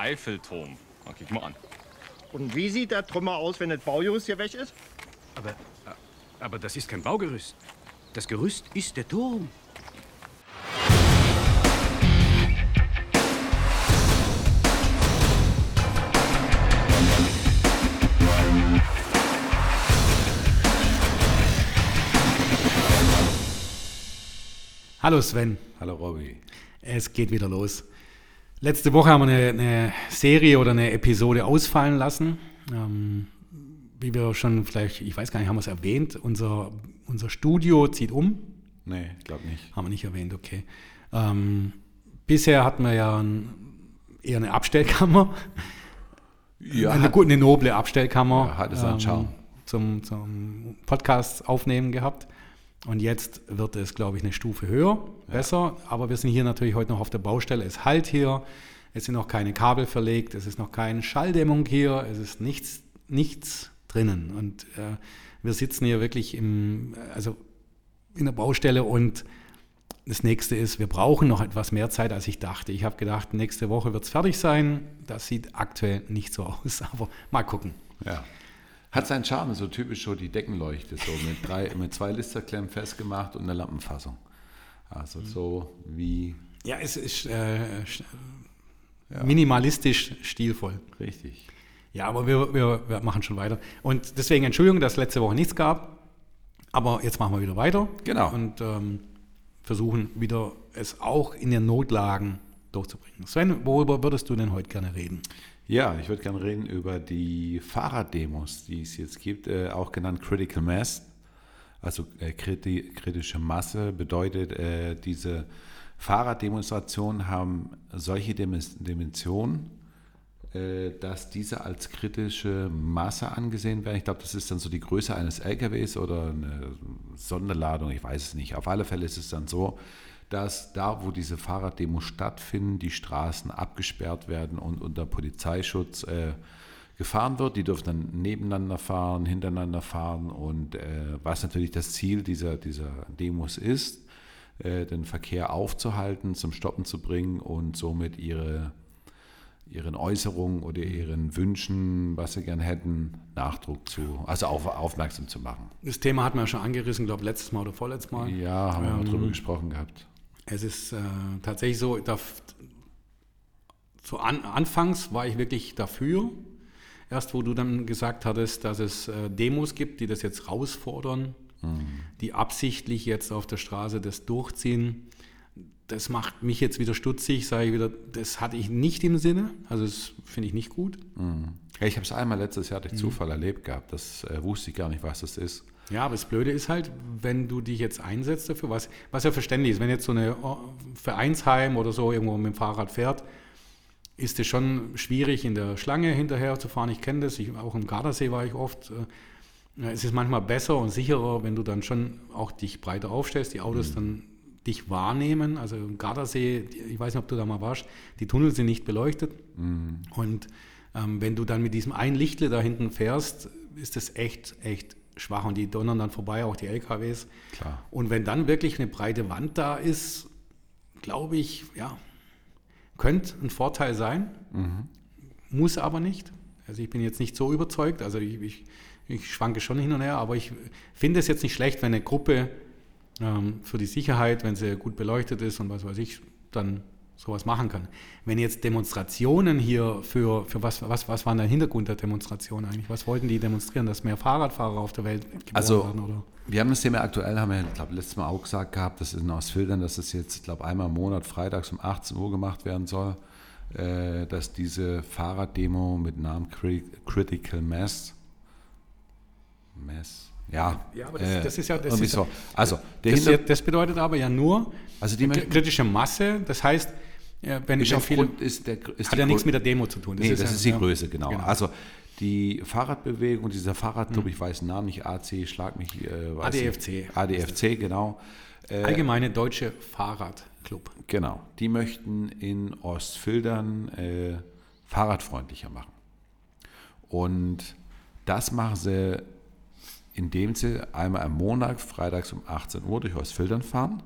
Eiffelturm. Na, guck mal an. Und wie sieht der Trümmer aus, wenn das Baugerüst hier weg ist? Aber, aber das ist kein Baugerüst. Das Gerüst ist der Turm. Hallo Sven. Hallo Robby. Es geht wieder los. Letzte Woche haben wir eine, eine Serie oder eine Episode ausfallen lassen. Ähm, wie wir schon vielleicht, ich weiß gar nicht, haben wir es erwähnt, unser, unser Studio zieht um. Nee, ich glaube nicht. Haben wir nicht erwähnt, okay. Ähm, bisher hatten wir ja ein, eher eine Abstellkammer. Ja, eine, gute, eine noble Abstellkammer. Ja, hat es Charme. Zum, zum Podcast aufnehmen gehabt. Und jetzt wird es, glaube ich, eine Stufe höher, besser. Aber wir sind hier natürlich heute noch auf der Baustelle. Es halt hier, es sind noch keine Kabel verlegt, es ist noch keine Schalldämmung hier, es ist nichts, nichts drinnen. Und äh, wir sitzen hier wirklich im, also in der Baustelle und das nächste ist, wir brauchen noch etwas mehr Zeit, als ich dachte. Ich habe gedacht, nächste Woche wird es fertig sein. Das sieht aktuell nicht so aus, aber mal gucken. Ja. Hat seinen Charme, so typisch so die Deckenleuchte, so mit, drei, mit zwei Listerklemmen festgemacht und einer Lampenfassung. Also so wie, Ja, es ist äh, sch- minimalistisch stilvoll. richtig. Ja, aber wir, wir, wir machen schon weiter. Und deswegen Entschuldigung, dass es letzte Woche nichts gab. Aber jetzt machen wir wieder weiter. Genau. Und ähm, versuchen wieder es auch in den Notlagen durchzubringen. Sven, worüber würdest du denn heute gerne reden? Ja, ich würde gerne reden über die Fahrraddemos, die es jetzt gibt, äh, auch genannt Critical Mass. Also äh, kriti kritische Masse bedeutet, äh, diese Fahrraddemonstrationen haben solche Dimensionen, äh, dass diese als kritische Masse angesehen werden. Ich glaube, das ist dann so die Größe eines LKWs oder eine Sonderladung, ich weiß es nicht. Auf alle Fälle ist es dann so, dass da, wo diese Fahrraddemos stattfinden, die Straßen abgesperrt werden und unter Polizeischutz äh, gefahren wird. Die dürfen dann nebeneinander fahren, hintereinander fahren und äh, was natürlich das Ziel dieser, dieser Demos ist, äh, den Verkehr aufzuhalten, zum Stoppen zu bringen und somit ihre ihren Äußerungen oder ihren Wünschen, was sie gern hätten, Nachdruck zu, also auf, aufmerksam zu machen. Das Thema hatten wir ja schon angerissen, glaube letztes Mal oder vorletztes Mal. Ja, haben wir mal Ähm, drüber gesprochen gehabt. Es ist äh, tatsächlich so, da, zu an, anfangs war ich wirklich dafür. Erst wo du dann gesagt hattest, dass es äh, Demos gibt, die das jetzt rausfordern, die absichtlich jetzt auf der Straße das durchziehen, das macht mich jetzt wieder stutzig, sage ich wieder, das hatte ich nicht im Sinne, also das finde ich nicht gut. Ja, ich habe es einmal letztes Jahr durch Mhm. Zufall erlebt gehabt. Das äh, wusste ich gar nicht, was das ist. Ja, aber das Blöde ist halt, wenn du dich jetzt einsetzt dafür, was, was ja verständlich ist, wenn jetzt so eine oh, Vereinsheim oder so irgendwo mit dem Fahrrad fährt, ist es schon schwierig, in der Schlange hinterher zu fahren. Ich kenne das, ich, auch im Gardasee war ich oft. äh, ja, Es ist manchmal besser und sicherer, wenn du dann schon auch dich breiter aufstellst, die Autos dann dich wahrnehmen. Also im Gardasee, ich weiß nicht, ob du da mal warst, die Tunnel sind nicht beleuchtet. Und ähm, wenn du dann mit diesem einen Lichtle da hinten fährst, ist das echt, echt schwach und die donnern dann vorbei, auch die LKWs. Klar. Und wenn dann wirklich eine breite Wand da ist, glaube ich, ja, könnte ein Vorteil sein, muss aber nicht. Also ich bin jetzt nicht so überzeugt, also ich, ich, ich schwanke schon hin und her, aber ich finde es jetzt nicht schlecht, wenn eine Gruppe ähm, für die Sicherheit, wenn sie gut beleuchtet ist und was weiß ich, dann sowas machen kann. Wenn jetzt Demonstrationen hier für, für was, was, was war der Hintergrund der Demonstration eigentlich? Was wollten die demonstrieren, dass mehr Fahrradfahrer auf der Welt geboren Also, werden? Oder? wir haben das Thema aktuell, haben wir, glaube letztes Mal auch gesagt gehabt, das ist in Ostfildern, dass es jetzt, glaube einmal im Monat freitags um 18 Uhr gemacht werden soll, äh, dass diese Fahrraddemo mit Namen Cri- Critical Mass, Mass, ja. Ja, aber das- das ist ja- das ist so. Also, Das, das bedeutet aber ja nur Also die kritische Masse, das heißt, ja, wenn, ist aufgrund, ist der, ist hat ja nichts mit der Demo zu tun. nee, das ja- ist die ja, Größe, genau. genau. Also die Fahrradbewegung, dieser Fahrradclub, Mhm. ich weiß den Namen nicht, AC, schlag mich. Äh, ADFC. nicht. ADFC, genau. Äh, Allgemeine Deutsche Fahrradclub. Genau. Die möchten in Ostfildern äh, fahrradfreundlicher machen. Und das machen sie, indem sie einmal am Monat, freitags um 18 Uhr durch Ostfildern fahren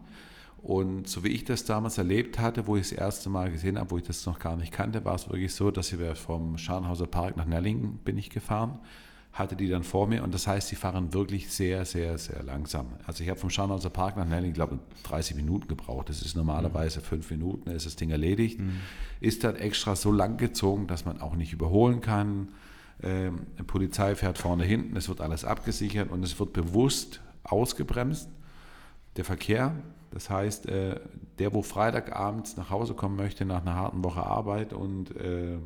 Und so wie ich das damals erlebt hatte, wo ich das erste Mal gesehen habe, wo ich das noch gar nicht kannte, war es wirklich so, dass wir vom Scharnhauser Park nach Nellingen bin ich gefahren, hatte die dann vor mir und das heißt, sie fahren wirklich sehr, sehr, sehr langsam. Also ich habe vom Scharnhauser Park nach Nellingen, glaube ich, 30 Minuten gebraucht. Das ist normalerweise fünf Minuten, ist das Ding erledigt. Ist dann extra so lang gezogen, dass man auch nicht überholen kann. Ähm, die Polizei fährt vorne hinten, es wird alles abgesichert und es wird bewusst ausgebremst, der Verkehr. Das heißt, äh, der, wo Freitagabends nach Hause kommen möchte nach einer harten Woche Arbeit und äh,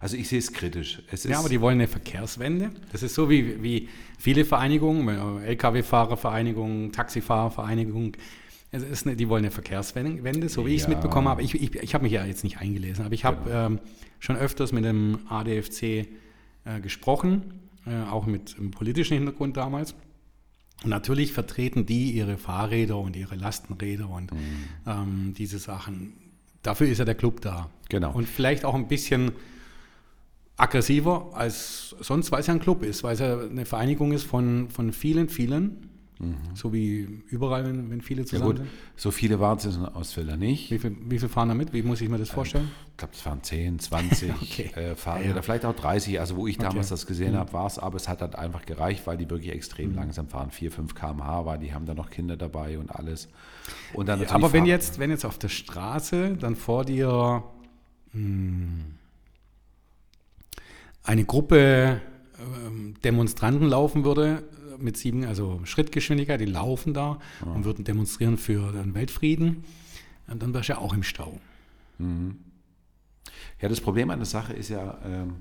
also ich sehe es kritisch. Es ist, Ja, aber die wollen eine Verkehrswende. Das ist so wie, wie viele Vereinigungen, Lkw-Fahrervereinigung, Taxifahrervereinigung. Es ist eine, die wollen eine Verkehrswende, so wie ich es Ja. mitbekommen habe. Ich, ich, ich habe mich ja jetzt nicht eingelesen, aber ich habe Genau. ähm, schon öfters mit dem ADFC äh, gesprochen, äh, auch mit einem politischen Hintergrund damals. Und natürlich vertreten die ihre Fahrräder und ihre Lastenräder und Mhm. ähm, diese Sachen. Dafür ist ja der Club da. Genau. Und vielleicht auch ein bisschen aggressiver als sonst, weil es ja ein Club ist, weil es ja eine Vereinigung ist von, von vielen, vielen, so wie überall, wenn, wenn viele Mhm. ja zusammen gut, sind. so viele waren es in Ausfäller nicht. Wie viel, wie viel fahren da mit? Wie muss ich mir das vorstellen? Ich glaube, es waren 10, 20 Okay. äh, Fahrräder, Ja, ja. vielleicht auch 30. Also wo ich damals Okay. Mhm. das gesehen habe, war es, aber es hat halt einfach gereicht, weil die wirklich extrem langsam fahren. 4, 5 km/h war, die haben da noch Kinder dabei und alles. Und dann natürlich Aber wenn jetzt, wenn jetzt auf der Straße dann vor dir hm, eine Gruppe ähm, Demonstranten laufen würde äh, mit sieben, also Schrittgeschwindigkeit, die laufen da und würden demonstrieren für den Weltfrieden, äh, dann wärst du ja auch im Stau. Ja, das Problem an der Sache ist ja, ähm,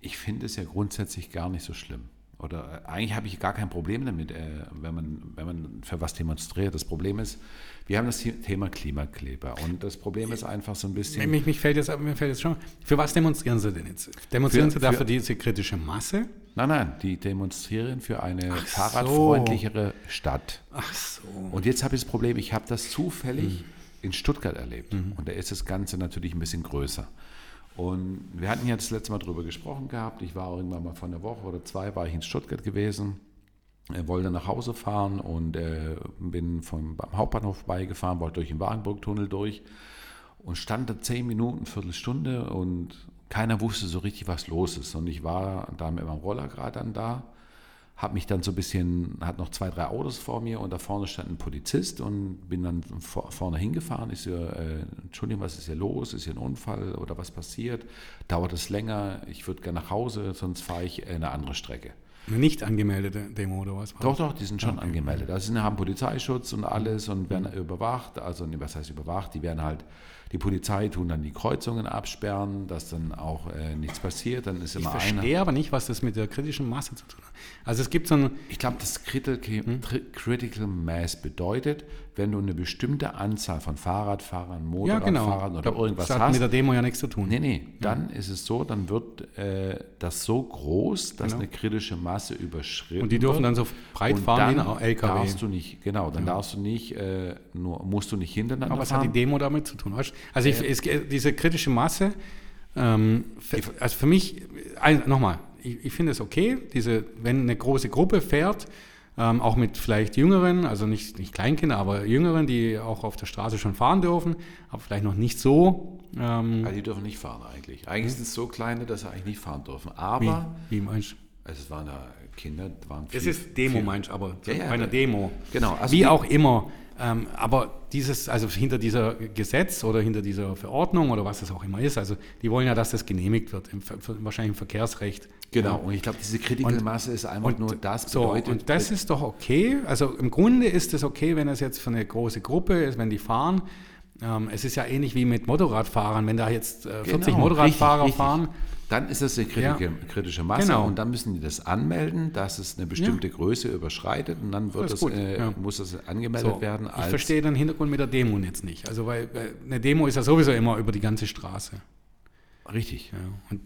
ich finde es ja grundsätzlich gar nicht so schlimm. Oder äh, eigentlich habe ich gar kein Problem damit, äh, wenn, man, wenn man für was demonstriert. Das Problem ist, wir haben das The- Thema Klimakleber. Und das Problem ist einfach so ein bisschen. Mich, mich fällt jetzt, mir fällt jetzt schon, für was demonstrieren sie denn jetzt? Demonstrieren Für- sie da für- für diese kritische Masse? Nein, nein, die demonstrieren für eine so. fahrradfreundlichere Stadt. Ach so. Und jetzt habe ich das Problem, ich habe das zufällig in Stuttgart erlebt. Und da ist das Ganze natürlich ein bisschen größer. Und wir hatten ja das letzte Mal drüber gesprochen gehabt. Ich war irgendwann mal vor einer Woche oder zwei, war ich in Stuttgart gewesen, äh, wollte nach Hause fahren und äh, bin vom, Hauptbahnhof vorbeigefahren, wollte durch den Wagenburg-Tunnel durch und stand da zehn Minuten, Viertelstunde und keiner wusste so richtig, was los ist. Und ich war da mit meinem Roller gerade dann da, habe mich dann so ein bisschen, hat noch zwei, drei Autos vor mir und da vorne stand ein Polizist und bin dann vor, vorne hingefahren. Ich so, äh, Entschuldigung, was ist hier los? Ist hier ein Unfall oder was passiert? Dauert es länger? Ich würde gerne nach Hause, sonst fahre ich äh, eine andere Strecke. Eine nicht angemeldete Demo oder was? war Doch, doch, die sind schon angemeldet. Also sie haben Polizeischutz und alles und werden Mhm. überwacht. Also nee, was heißt überwacht? Die werden halt, die Polizei tun dann die Kreuzungen absperren, dass dann auch äh, nichts passiert. Dann ist Ich immer einer. verstehe aber nicht, was das mit der kritischen Masse zu tun hat. Also es gibt so ein, Ich glaube, das Critical, Hm? Critical Mass bedeutet, wenn du eine bestimmte Anzahl von Fahrradfahrern, ja genau, Motorradfahrern oder irgendwas das hat hast. mit der Demo ja nichts zu tun. Nee, nee, dann ist es so, dann wird äh, das so groß, dass Genau. eine kritische Masse überschritten Und die dürfen wird. dann so breit Und fahren wie ein LKW. Darfst du nicht, genau, dann darfst du nicht, äh, nur, musst du nicht hintereinander Aber was hat fahren. die Demo damit zu tun? Weißt? Also ich, es, diese kritische Masse, ähm, für, also für mich, nochmal, ich, ich finde es okay, diese, wenn eine große Gruppe fährt, ähm, auch mit vielleicht Jüngeren, also nicht, nicht Kleinkinder, aber Jüngeren, die auch auf der Straße schon fahren dürfen, aber vielleicht noch nicht so. Ähm, Also die dürfen nicht fahren eigentlich. Eigentlich sind es so kleine, dass sie eigentlich nicht fahren dürfen. wie, Aber wie meinst du? also es waren da Kinder, waren Es viel- ist Demo, viel- meinst du, aber Ja, ja, bei einer. Demo. Genau, also Wie auch immer. Ähm, aber dieses, also hinter dieser Gesetz oder hinter dieser Verordnung oder was es auch immer ist, also die wollen ja, dass das genehmigt wird, im, wahrscheinlich im Verkehrsrecht. Genau, und ich glaube, diese Und- Masse ist einfach nur das so, bedeutet. und das ist doch okay. Also im Grunde ist es okay, wenn es jetzt für eine große Gruppe ist, wenn die fahren. Ähm, es ist ja ähnlich wie mit Motorradfahrern. Wenn da jetzt äh, 40 Genau, Motorradfahrer richtig, richtig. fahren, Dann ist das eine kritische, Ja. kritische Masse Genau. und dann müssen die das anmelden, dass es eine bestimmte Größe überschreitet und dann wird Das das, äh, ja. muss das angemeldet so, werden ich verstehe den Hintergrund mit der Demo jetzt nicht. Also weil, weil eine Demo ist ja sowieso immer über die ganze Straße. richtig. Ja. Und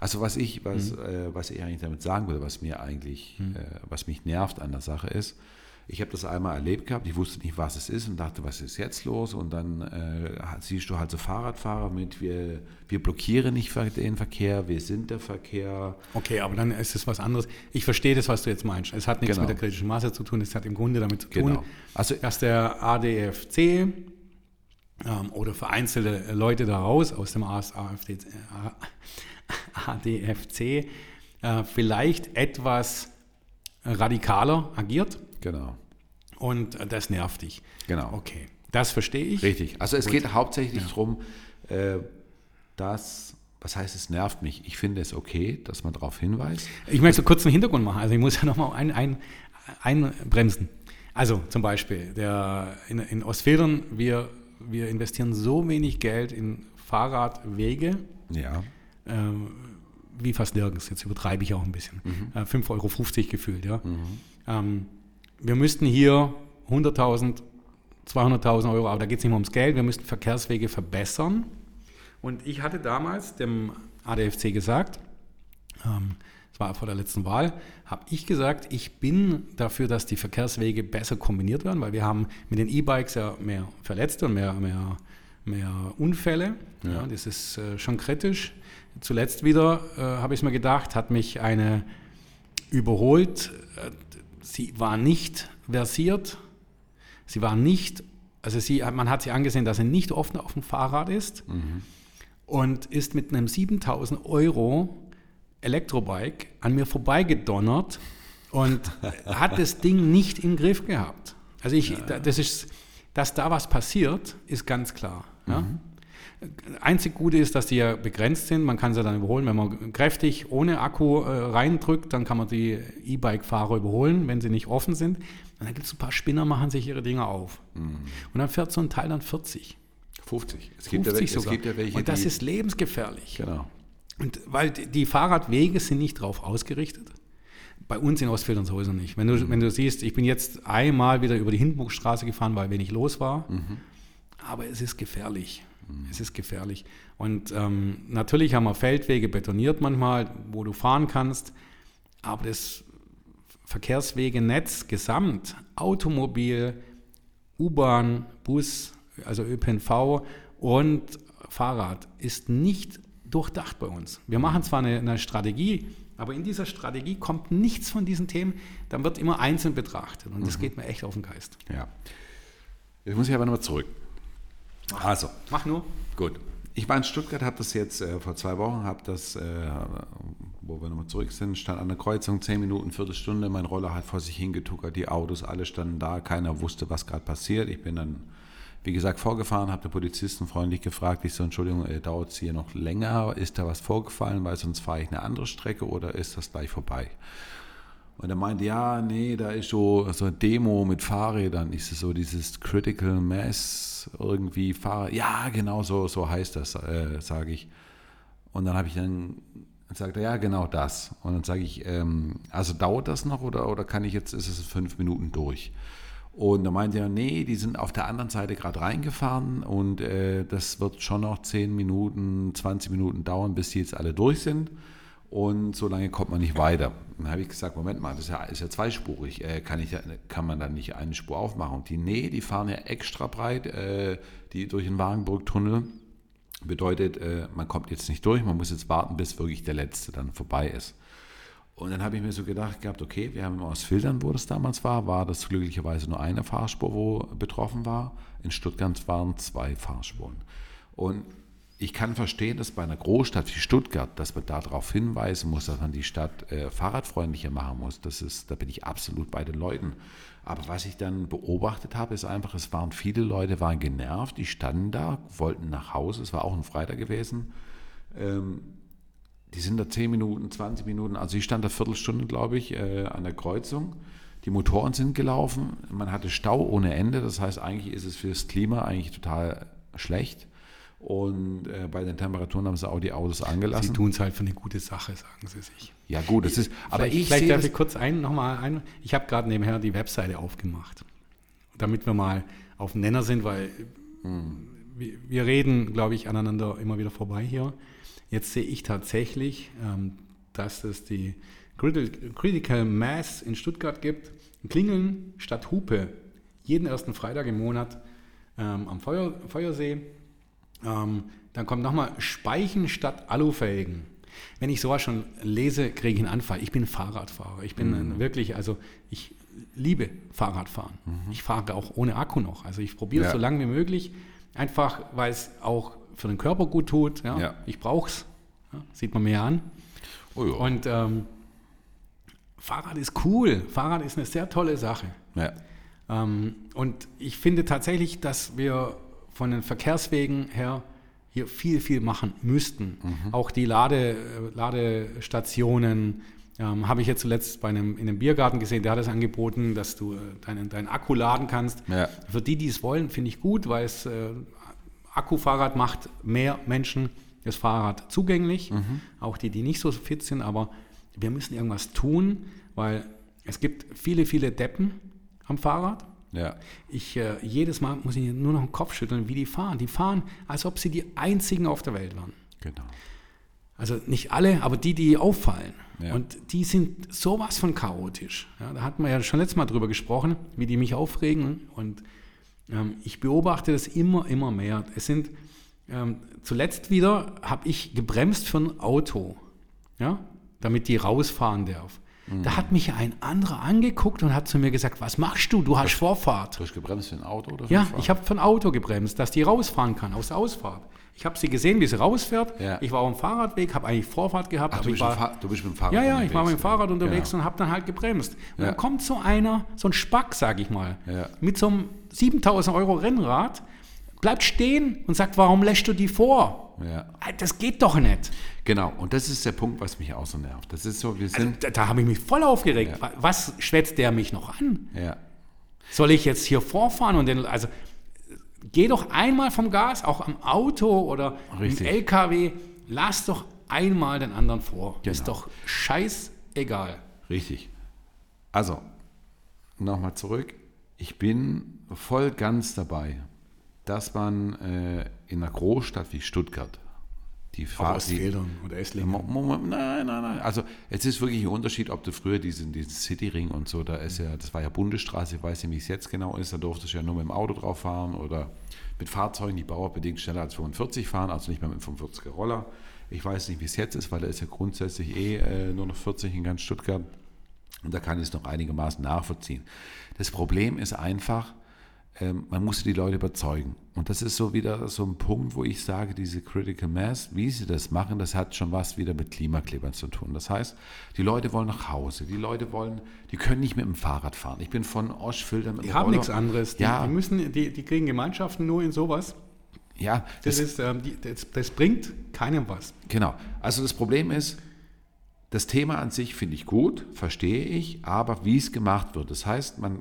Also was ich, was, Mhm. äh, was ich eigentlich damit sagen will, was mir eigentlich, äh, was mich nervt an der Sache ist, Ich habe das einmal erlebt gehabt, ich wusste nicht, was es ist und dachte, was ist jetzt los? Und dann äh, siehst du halt so Fahrradfahrer mit, wir, wir blockieren nicht den Verkehr, wir sind der Verkehr. Okay, aber dann ist es was anderes. Ich verstehe das, was du jetzt meinst. Es hat nichts Genau. mit der kritischen Masse zu tun, es hat im Grunde damit zu tun, Genau. Also- dass der ADFC ähm, oder vereinzelte Leute daraus aus dem AS AfD, äh, ADFC äh, vielleicht etwas radikaler agiert Genau, und das nervt dich. genau. Okay, das verstehe ich. Richtig. Also es Gut. geht hauptsächlich darum, äh, dass, was heißt, es nervt mich. Ich finde es okay, dass man darauf hinweist. Ich möchte kurz einen Hintergrund machen. Also ich muss ja nochmal ein, ein, einbremsen. Also zum Beispiel der, in, in Ostfildern, wir, wir investieren so wenig Geld in Fahrradwege Ja, ähm, wie fast nirgends. Jetzt übertreibe ich auch ein bisschen. Äh, 5,50 Euro gefühlt. Ja. Ähm, wir müssten hier 100.000, 200.000 Euro, aber da geht es nicht mehr ums Geld, wir müssten Verkehrswege verbessern. Und ich hatte damals dem ADFC gesagt, ähm, das war vor der letzten Wahl, habe ich gesagt, ich bin dafür, dass die Verkehrswege besser kombiniert werden, weil wir haben mit den E-Bikes ja mehr Verletzte und mehr, mehr, mehr Unfälle. Ja. das ist äh, schon kritisch. Zuletzt wieder äh, habe ich es mir gedacht, hat mich eine überholt. Äh, Sie war nicht versiert. Sie war nicht, also sie, man hat sie angesehen, dass sie nicht offen auf dem Fahrrad ist und ist mit einem 7000 Euro Elektrobike an mir vorbeigedonnert und hat das Ding nicht im Griff gehabt. Also ich, da- das ist, dass da was passiert, ist ganz klar. Ja? Einzig Gute ist, dass die ja begrenzt sind. Man kann sie dann überholen. Wenn man kräftig ohne Akku äh, reindrückt, dann kann man die E-Bike-Fahrer überholen, wenn sie nicht offen sind. Und dann gibt es ein paar Spinner, machen sich ihre Dinger auf. Und dann fährt so ein Teil dann 40. 50. Es 50 gibt, ja, wel- es gibt ja welche, Und das ist lebensgefährlich. genau. Und weil die Fahrradwege sind nicht drauf ausgerichtet. Bei uns in Ostfildern sowieso nicht. Wenn du, wenn du siehst, ich bin jetzt einmal wieder über die Hindenburgstraße gefahren, weil wenig los war. Aber es ist gefährlich. Es ist gefährlich. Und ähm, natürlich haben wir Feldwege betoniert manchmal, wo du fahren kannst. Aber das Verkehrswegenetz gesamt, Automobil, U-Bahn, Bus, also ÖPNV und Fahrrad ist nicht durchdacht bei uns. Wir machen zwar eine, eine Strategie, aber in dieser Strategie kommt nichts von diesen Themen, dann wird immer einzeln betrachtet und das geht mir echt auf den Geist. Ja. Jetzt muss ich aber nochmal zurück. Also, Mach nur. gut. Ich war in Stuttgart, habe das jetzt äh, vor zwei Wochen, habe das, äh, wo wir nochmal zurück sind, stand an der Kreuzung, zehn Minuten, Viertelstunde, mein Roller hat vor sich hingetuckert, die Autos, alle standen da, keiner wusste, was gerade passiert. Ich bin dann, wie gesagt, vorgefahren, habe den Polizisten freundlich gefragt, ich so, Entschuldigung, äh, dauert es hier noch länger, ist da was vorgefallen, weil sonst fahre ich eine andere Strecke oder ist das gleich vorbei? Und er meinte, ja, nee, da ist so, so eine Demo mit Fahrrädern. Ist es so dieses Critical Mass irgendwie Fahrrad? Ja, genau so, so heißt das, äh, sage ich. Und dann habe ich dann sagt er, ja, genau das. Und dann sage ich, ähm, also dauert das noch oder, oder kann ich jetzt, ist es fünf Minuten durch? Und da meinte er, nee, die sind auf der anderen Seite gerade reingefahren und äh, das wird schon noch 10 Minuten, 20 Minuten dauern, bis die jetzt alle durch sind. Und so lange kommt man nicht weiter. Dann habe ich gesagt, Moment mal, das ist ja, ist ja zweispurig. Äh, kann, ich, kann man dann nicht eine Spur aufmachen? Die, nee, die fahren ja extra breit, äh, die durch den Wagenburg-Tunnel. Bedeutet, äh, man kommt jetzt nicht durch, man muss jetzt warten, bis wirklich der Letzte dann vorbei ist. Und dann habe ich mir so gedacht gehabt, okay, wir haben aus Filtern, wo das damals war, war das glücklicherweise nur eine Fahrspur, wo betroffen war. In Stuttgart waren zwei Fahrspuren. Und ich kann verstehen, dass bei einer Großstadt wie Stuttgart, dass man darauf hinweisen muss, dass man die Stadt äh, fahrradfreundlicher machen muss. Das ist, da bin ich absolut bei den Leuten. Aber was ich dann beobachtet habe, ist einfach, es waren viele Leute, waren genervt, die standen da, wollten nach Hause. Es war auch ein Freitag gewesen. Ähm, die sind da 10 Minuten, 20 Minuten, also ich stand da Viertelstunde, glaube ich, äh, an der Kreuzung. Die Motoren sind gelaufen, man hatte Stau ohne Ende, das heißt, eigentlich ist es für das Klima eigentlich total schlecht. Und äh, bei den Temperaturen haben sie auch die Autos Sie angelassen. tun es halt für eine gute Sache, sagen sie sich. Ja gut, das ist, aber vielleicht, ich vielleicht sehe darf ich kurz ein, nochmal ein. Ich habe gerade nebenher die Webseite aufgemacht, damit wir mal auf den Nenner sind, weil wir, wir reden, glaube ich, aneinander immer wieder vorbei hier. Jetzt sehe ich tatsächlich, ähm, dass das die Critical Critical Mass in Stuttgart gibt. Klingeln statt Hupe. Jeden ersten Freitag im Monat ähm, am Feuer, Feuersee. Ähm, dann kommt nochmal Speichen statt Alufelgen. Wenn ich sowas schon lese, kriege ich einen Anfall. Ich bin Fahrradfahrer. Ich bin ein wirklich, also ich liebe Fahrradfahren. Ich fahre auch ohne Akku noch. Also ich probiere es Ja. so lange wie möglich, einfach weil es auch für den Körper gut tut. Ja? Ja. Ich brauche es. Ja? Sieht man mir an. Oh ja. Und ähm, Fahrrad ist cool. Fahrrad ist eine sehr tolle Sache. ja. Ähm, und ich finde tatsächlich, dass wir von den Verkehrswegen her hier viel, viel machen müssten. Auch die Lade, äh, Ladestationen ähm, habe ich jetzt zuletzt bei einem, in einem Biergarten gesehen, der hat es angeboten, dass du äh, deinen, deinen Akku laden kannst. Ja. Für die, die es wollen, finde ich gut, weil es äh, Akkufahrrad macht mehr Menschen das Fahrrad zugänglich, auch die, die nicht so fit sind, aber wir müssen irgendwas tun, weil es gibt viele, viele Deppen am Fahrrad. Ja. Ich, äh, jedes Mal muss ich nur noch den Kopf schütteln, wie die fahren. Die fahren, als ob sie die einzigen auf der Welt waren. Genau. Also nicht alle, aber die, die auffallen. Ja. Und die sind sowas von chaotisch. Ja, da hatten wir ja schon letztes Mal drüber gesprochen, wie die mich aufregen. Und ähm, ich beobachte das immer, immer mehr. Es sind ähm, zuletzt wieder habe ich gebremst für ein Auto, ja, damit die rausfahren darf. Mhm. Da hat mich ein anderer angeguckt und hat zu mir gesagt, was machst du? Du hast Vorfahrt. Durchgebremst für ein Auto oder Ja, ich habe für ein Auto gebremst, dass die rausfahren kann aus der Ausfahrt. Ich habe sie gesehen, wie sie rausfährt. Ja. Ich war auf dem Fahrradweg, habe eigentlich Vorfahrt gehabt. Ach, du, bist war, du bist mit dem Fahrrad ja, ja, ich war mit dem unterwegs, Fahrrad unterwegs Genau. und habe dann halt gebremst. Und Ja. dann kommt so einer, so ein Spack, sag ich mal, Ja. mit so einem 7000 Euro Rennrad, bleibt stehen und sagt, warum lässt du die vor? Ja. Das geht doch nicht. Genau, und das ist der Punkt, was mich auch so nervt. Das ist so, wir Also, sind. da da habe ich mich voll aufgeregt. Ja. Was schwätzt der mich noch an? ja. Soll ich jetzt hier vorfahren und den, also geh doch einmal vom Gas, auch am Auto oder Richtig. im LKW, lass doch einmal den anderen vor. Genau. Ist doch scheißegal. Richtig. Also, nochmal zurück. Ich bin voll ganz dabei, dass man äh, in einer Großstadt wie Stuttgart die Fahrt. oder Mo- Nein, nein, nein. Also es ist wirklich ein Unterschied, ob du früher diesen, diesen Cityring und so, da ist ja, das war ja Bundesstraße, ich weiß nicht, wie es jetzt genau ist, da durftest du ja nur mit dem Auto drauf fahren oder mit Fahrzeugen, die bauerbedingt schneller als 45 fahren, also nicht mehr mit dem 45er Roller. Ich weiß nicht, wie es jetzt ist, weil da ist ja grundsätzlich eh äh, nur noch 40 in ganz Stuttgart. Und da kann ich es noch einigermaßen nachvollziehen. Das Problem ist einfach, man muss die Leute überzeugen. Und das ist so wieder so ein Punkt, wo ich sage, diese Critical Mass, wie sie das machen, das hat schon was wieder mit Klimaklebern zu tun. Das heißt, die Leute wollen nach Hause, die Leute wollen, die können nicht mit dem Fahrrad fahren. Ich bin von Oschfilter mit Die haben Roller- nichts anderes. Die, Ja. die, müssen, die, die kriegen Gemeinschaften nur in sowas. Ja, Das, das, ist, ähm, die, das, das bringt keinem was. Genau. Also das Problem ist, das Thema an sich finde ich gut, verstehe ich, aber wie es gemacht wird. Das heißt, man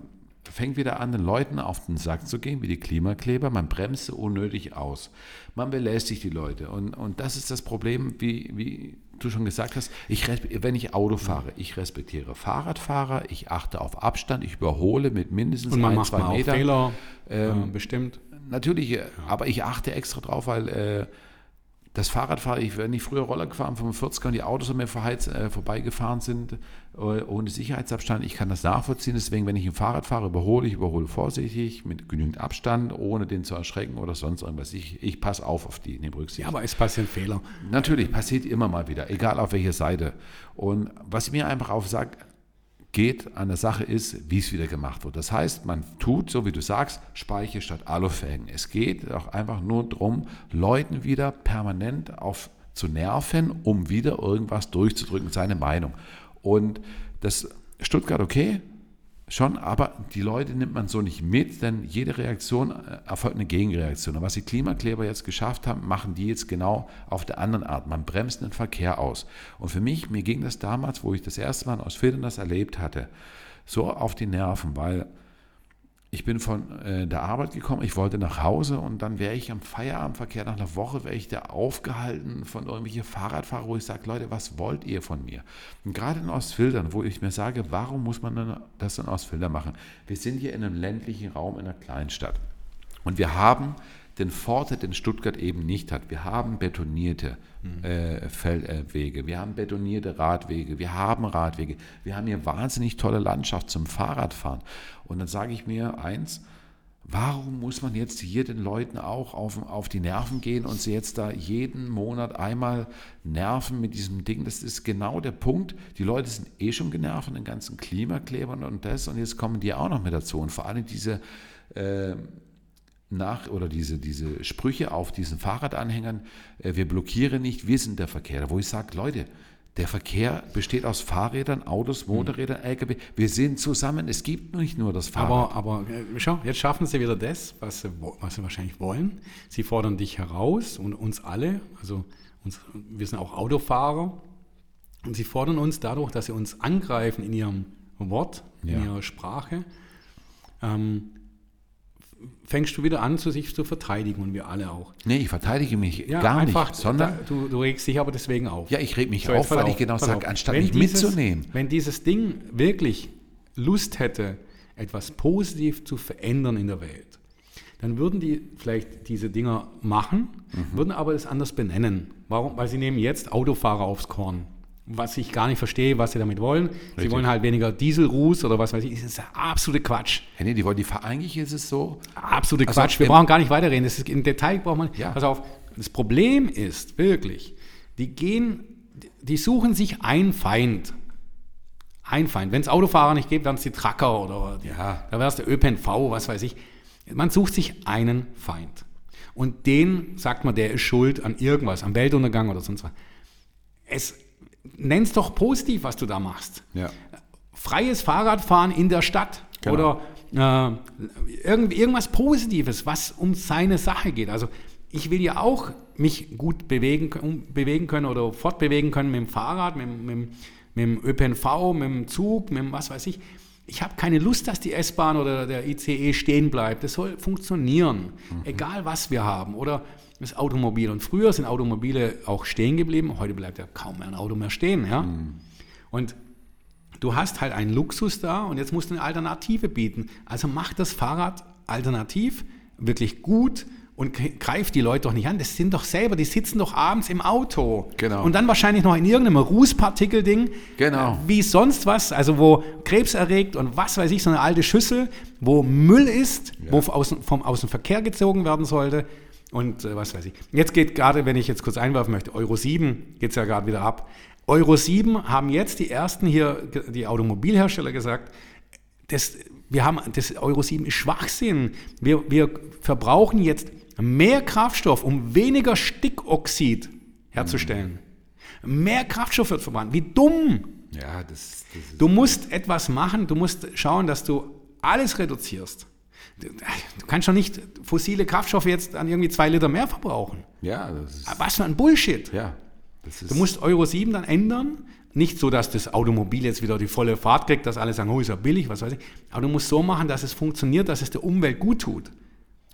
fängt wieder an, den Leuten auf den Sack zu gehen, wie die Klimakleber. Man bremst unnötig aus. Man belästigt die Leute. Und, und das ist das Problem, wie, wie du schon gesagt hast. Ich, wenn ich Auto fahre, ich respektiere Fahrradfahrer, ich achte auf Abstand, ich überhole mit mindestens Und man ein, macht zwei mal Metern. Fehler, Ähm, äh, bestimmt. Natürlich, äh, aber ich achte extra drauf, weil äh, das Fahrradfahren, ich wenn ich früher Roller gefahren, 45er und die Autos an mir verheiz, äh, vorbeigefahren sind, äh, ohne Sicherheitsabstand, ich kann das nachvollziehen. Deswegen, wenn ich ein Fahrrad fahre, überhole ich, überhole vorsichtig, mit genügend Abstand, ohne den zu erschrecken oder sonst irgendwas. Ich, ich passe auf auf die, nehme Rücksicht. Ja, aber es passieren Fehler. Natürlich, passiert immer mal wieder, egal auf welcher Seite. Und was ich mir einfach auf sagt, geht an der Sache ist, wie es wieder gemacht wird. Das heißt, man tut, so wie du sagst, Speiche statt Alufelgen. Es geht auch einfach nur darum, Leuten wieder permanent auf zu nerven, um wieder irgendwas durchzudrücken, seine Meinung. Und das Stuttgart okay, Schon, aber die Leute nimmt man so nicht mit, denn jede Reaktion äh, erfolgt eine Gegenreaktion. Und was die Klimakleber jetzt geschafft haben, machen die jetzt genau auf der anderen Art. Man bremst den Verkehr aus. Und für mich, mir ging das damals, wo ich das erste Mal aus Filmen das erlebt hatte, so auf die Nerven, weil ich bin von äh, der Arbeit gekommen, ich wollte nach Hause und dann wäre ich am Feierabendverkehr nach einer Woche, wäre ich da aufgehalten von irgendwelchen Fahrradfahrern, wo ich sage, Leute, was wollt ihr von mir? Und gerade in Ostfildern, wo ich mir sage, warum muss man das in Ostfildern machen? Wir sind hier in einem ländlichen Raum in einer Kleinstadt und wir haben den Vorteil, den Stuttgart eben nicht hat. Wir haben betonierte äh, Feldwege, wir haben betonierte Radwege, wir haben Radwege, wir haben hier wahnsinnig tolle Landschaft zum Fahrradfahren. Und dann sage ich mir eins, Warum muss man jetzt hier den Leuten auch auf, auf die Nerven gehen und sie jetzt da jeden Monat einmal nerven mit diesem Ding? Das ist genau der Punkt. Die Leute sind eh schon genervt von den ganzen Klimaklebern und das und jetzt kommen die auch noch mit dazu. Und vor allem diese äh, nach oder diese, diese Sprüche auf diesen Fahrradanhängern, äh, wir blockieren nicht, wir sind der Verkehr. Wo ich sage, Leute, der Verkehr besteht aus Fahrrädern, Autos, Motorrädern, LKW. Wir sind zusammen. Es gibt nicht nur das Fahrrad. Aber, aber äh, schau, jetzt schaffen sie wieder das, was sie, was sie wahrscheinlich wollen. Sie fordern dich heraus und uns alle, also uns, wir sind auch Autofahrer, und sie fordern uns dadurch, dass sie uns angreifen in ihrem Wort, in Ja. ihrer Sprache, ähm, fängst du wieder an, zu sich zu verteidigen und wir alle auch. nee, ich verteidige mich gar einfach, nicht, sondern da, du, du regst dich aber deswegen auf. ja, ich reg mich So, auf, weil auf, ich genau sage, anstatt Wenn mich dieses, mitzunehmen. Wenn dieses Ding wirklich Lust hätte, etwas positiv zu verändern in der Welt, dann würden die vielleicht diese Dinger machen, Mhm. würden aber das anders benennen. Warum? Weil sie nehmen jetzt Autofahrer aufs Korn. Was ich gar nicht verstehe, was sie damit wollen. Sie Richtig. wollen halt weniger Dieselruß oder was weiß ich. Das ist absolute Quatsch. Ja, nee, die wollen die eigentlich ist es so. Absolute Also Quatsch. Wir brauchen gar nicht weiterreden. Das ist, Im Detail braucht man. Ja. Pass auf. Das Problem ist wirklich, die gehen, die suchen sich einen Feind. Ein Feind. Wenn es Autofahrer nicht gibt, dann ist die Tracker oder die, Ja. da wäre es der ÖPNV, was weiß ich. Man sucht sich einen Feind. Und den sagt man, der ist schuld an irgendwas, am Weltuntergang oder sonst was. Es nenn's doch positiv, was du da machst Ja. freies Fahrradfahren in der Stadt Genau. oder äh, irgend, irgendwas Positives, was um seine Sache geht. Also ich will ja auch mich gut bewegen, bewegen können oder fortbewegen können mit dem Fahrrad, mit, dem- mit, mit dem ÖPNV, mit dem Zug, mit dem was weiß ich. Ich habe keine Lust, dass die S-Bahn oder der ICE stehen bleibt. Das soll funktionieren, egal was wir haben. Oder das Automobil. Und früher sind Automobile auch stehen geblieben. Heute bleibt ja kaum mehr ein Auto mehr stehen. Ja? Und du hast halt einen Luxus da und jetzt musst du eine Alternative bieten. Also mach das Fahrrad alternativ, wirklich gut und g- greif die Leute doch nicht an. Das sind doch selber, die sitzen doch abends im Auto. Genau. Und dann wahrscheinlich noch in irgendeinem Rußpartikelding. Genau. äh, Wie sonst was, also wo Krebs erregt und was weiß ich, so eine alte Schüssel, wo Müll ist, wo aus, vom, aus dem Verkehr gezogen werden sollte. Und äh, was weiß ich. Jetzt geht gerade, wenn ich jetzt kurz einwerfen möchte, Euro 7 geht es ja gerade wieder ab. Euro 7 haben jetzt die ersten hier, die Automobilhersteller gesagt, das, wir haben, das Euro 7 ist Schwachsinn. Wir, wir verbrauchen jetzt mehr Kraftstoff, um weniger Stickoxid herzustellen. Mehr Kraftstoff wird verbrannt. Wie dumm! Ja, das, das. Du musst etwas machen, du musst schauen, dass du alles reduzierst. Du, kannst doch nicht fossile Kraftstoffe jetzt an irgendwie zwei Liter mehr verbrauchen. Ja, das ist. Was für ein Bullshit. Ja, das ist. Du musst Euro 7 dann ändern. Nicht so, dass das Automobil jetzt wieder die volle Fahrt kriegt, dass alle sagen, oh, ist ja billig, was weiß ich. Aber du musst so machen, dass es funktioniert, dass es der Umwelt gut tut.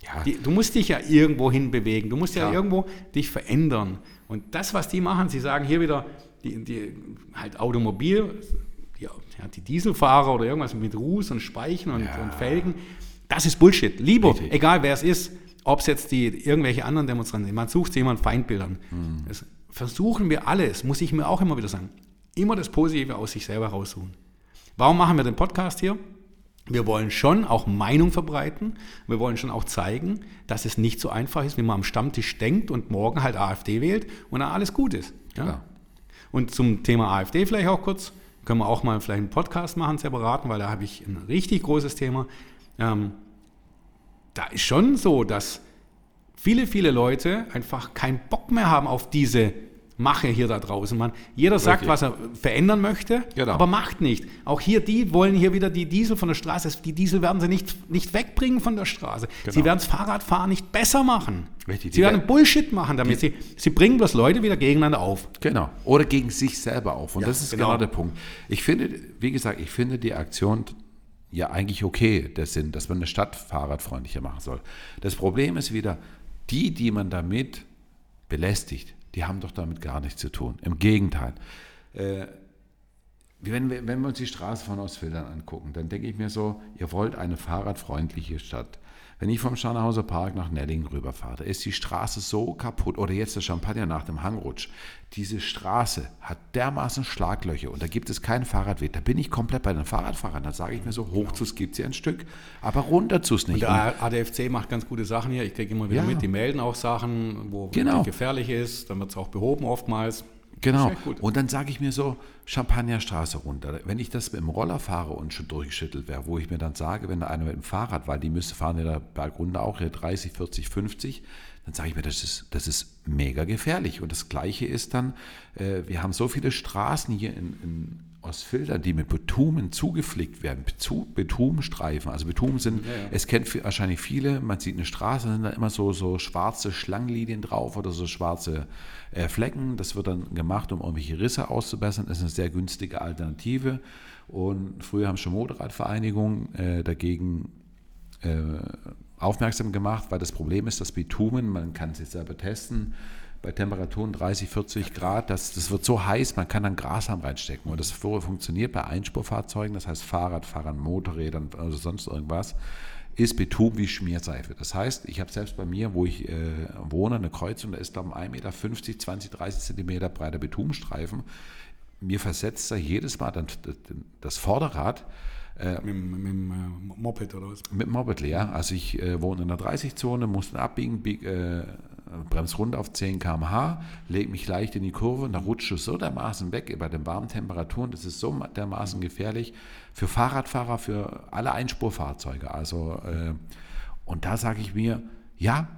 ja, Die, du musst dich ja irgendwo hin bewegen. Du musst ja Klar. irgendwo dich verändern. Und das, was die machen, sie sagen hier wieder, die, die halt Automobil, die, ja, die Dieselfahrer oder irgendwas mit Ruß und Speichen und, Ja. und Felgen, das ist Bullshit. Lieber, Richtig. egal wer es ist, ob es jetzt die irgendwelche anderen Demonstranten sind, man sucht ein Feindbildern. Hm. Das versuchen wir alles, muss ich mir auch immer wieder sagen, immer das Positive aus sich selber raussuchen. Warum machen wir den Podcast hier? Wir wollen schon auch Meinung verbreiten. Wir wollen schon auch zeigen, dass es nicht so einfach ist, wie man am Stammtisch denkt und morgen halt AfD wählt und dann alles gut ist. Ja? Klar. Und zum Thema AfD vielleicht auch kurz, können wir auch mal vielleicht einen Podcast machen, separaten, weil da habe ich ein richtig großes Thema. Ähm, da ist schon so, dass viele, viele Leute einfach keinen Bock mehr haben auf diese Mache hier da draußen. Man, jeder sagt, Richtig. was er verändern möchte, Genau. aber macht nicht. Auch hier, die wollen hier wieder die Diesel von der Straße. Die Diesel werden sie nicht, nicht wegbringen von der Straße. Sie Genau. werden das Fahrradfahren nicht besser machen. Richtig, Sie werden werden- Bullshit machen damit. Sie, sie bringen bloß Leute wieder gegeneinander auf. Genau. Oder gegen sich selber auf. Und Ja, das ist genau. genau. der Punkt. Ich finde, wie gesagt, ich finde die Aktion ja eigentlich okay, der Sinn, dass man eine Stadt fahrradfreundlicher machen soll. Das Problem ist wieder, die, die man damit belästigt, die haben doch damit gar nichts zu tun. Im Gegenteil. Äh, wenn wir, wenn wir uns die Straße von Ostfildern angucken, dann denke ich mir so, ihr wollt eine fahrradfreundliche Stadt. Wenn ich vom Scharnhauser Park nach Nellingen rüberfahre, da ist die Straße so kaputt. Oder jetzt der Champagner nach dem Hangrutsch. Diese Straße hat dermaßen Schlaglöcher und da gibt es keinen Fahrradweg. Da bin ich komplett bei den Fahrradfahrern. Da sage ich mir so, hoch zu gibt es ein Stück, aber runter zu es Und nicht. der ADFC macht ganz gute Sachen hier. Ich kriege immer wieder Ja. mit, die melden auch Sachen, wo Genau. gefährlich ist. Dann wird es auch behoben oftmals. Genau. Und dann sage ich mir so, Champagnerstraße runter. Wenn ich das mit dem Roller fahre und schon durchgeschüttelt wäre, wo ich mir dann sage, wenn da einer mit dem Fahrrad, weil die müsste fahren ja da Berg runter auch hier 30, 40, 50, dann sage ich mir, das ist, das ist mega gefährlich. Und das Gleiche ist dann, äh, wir haben so viele Straßen hier in, in Ostfildern, die mit Betumen zugeflickt werden, Betu- Betumenstreifen. Also Betumen sind, es kennt wahrscheinlich viele, man sieht eine Straße, sind da immer so, so schwarze Schlangenlinien drauf oder so schwarze äh, Flecken. Das wird dann gemacht, um irgendwelche Risse auszubessern. Das ist eine sehr günstige Alternative. Und früher haben schon Motorradvereinigungen äh, dagegen äh, aufmerksam gemacht, weil das Problem ist, dass Bitumen, man kann es jetzt selber testen, bei Temperaturen 30, 40 Grad, das, das wird so heiß, man kann dann Grashalm reinstecken. Und das fu- funktioniert bei Einspurfahrzeugen, das heißt Fahrradfahrern, Motorrädern oder sonst irgendwas, ist Bitumen wie Schmierseife. Das heißt, ich habe selbst bei mir, wo ich äh, wohne, eine Kreuzung, da ist glaube ich 1,50 Meter, 20, 30 Zentimeter breiter Bitumenstreifen. Mir versetzt er jedes Mal dann das, Vorderrad Mit, dem- mit dem äh, Moped oder was. mit dem Moped leer. Also ich äh, wohne in der 30-Zone, musste abbiegen, bieg, äh, bremse runter auf 10 km/h, lege mich leicht in die Kurve und da rutscht es so dermaßen weg bei den warmen Temperaturen. Das ist so ma- dermaßen gefährlich für Fahrradfahrer, für alle Einspurfahrzeuge. Also, äh, und da sage ich mir, ja,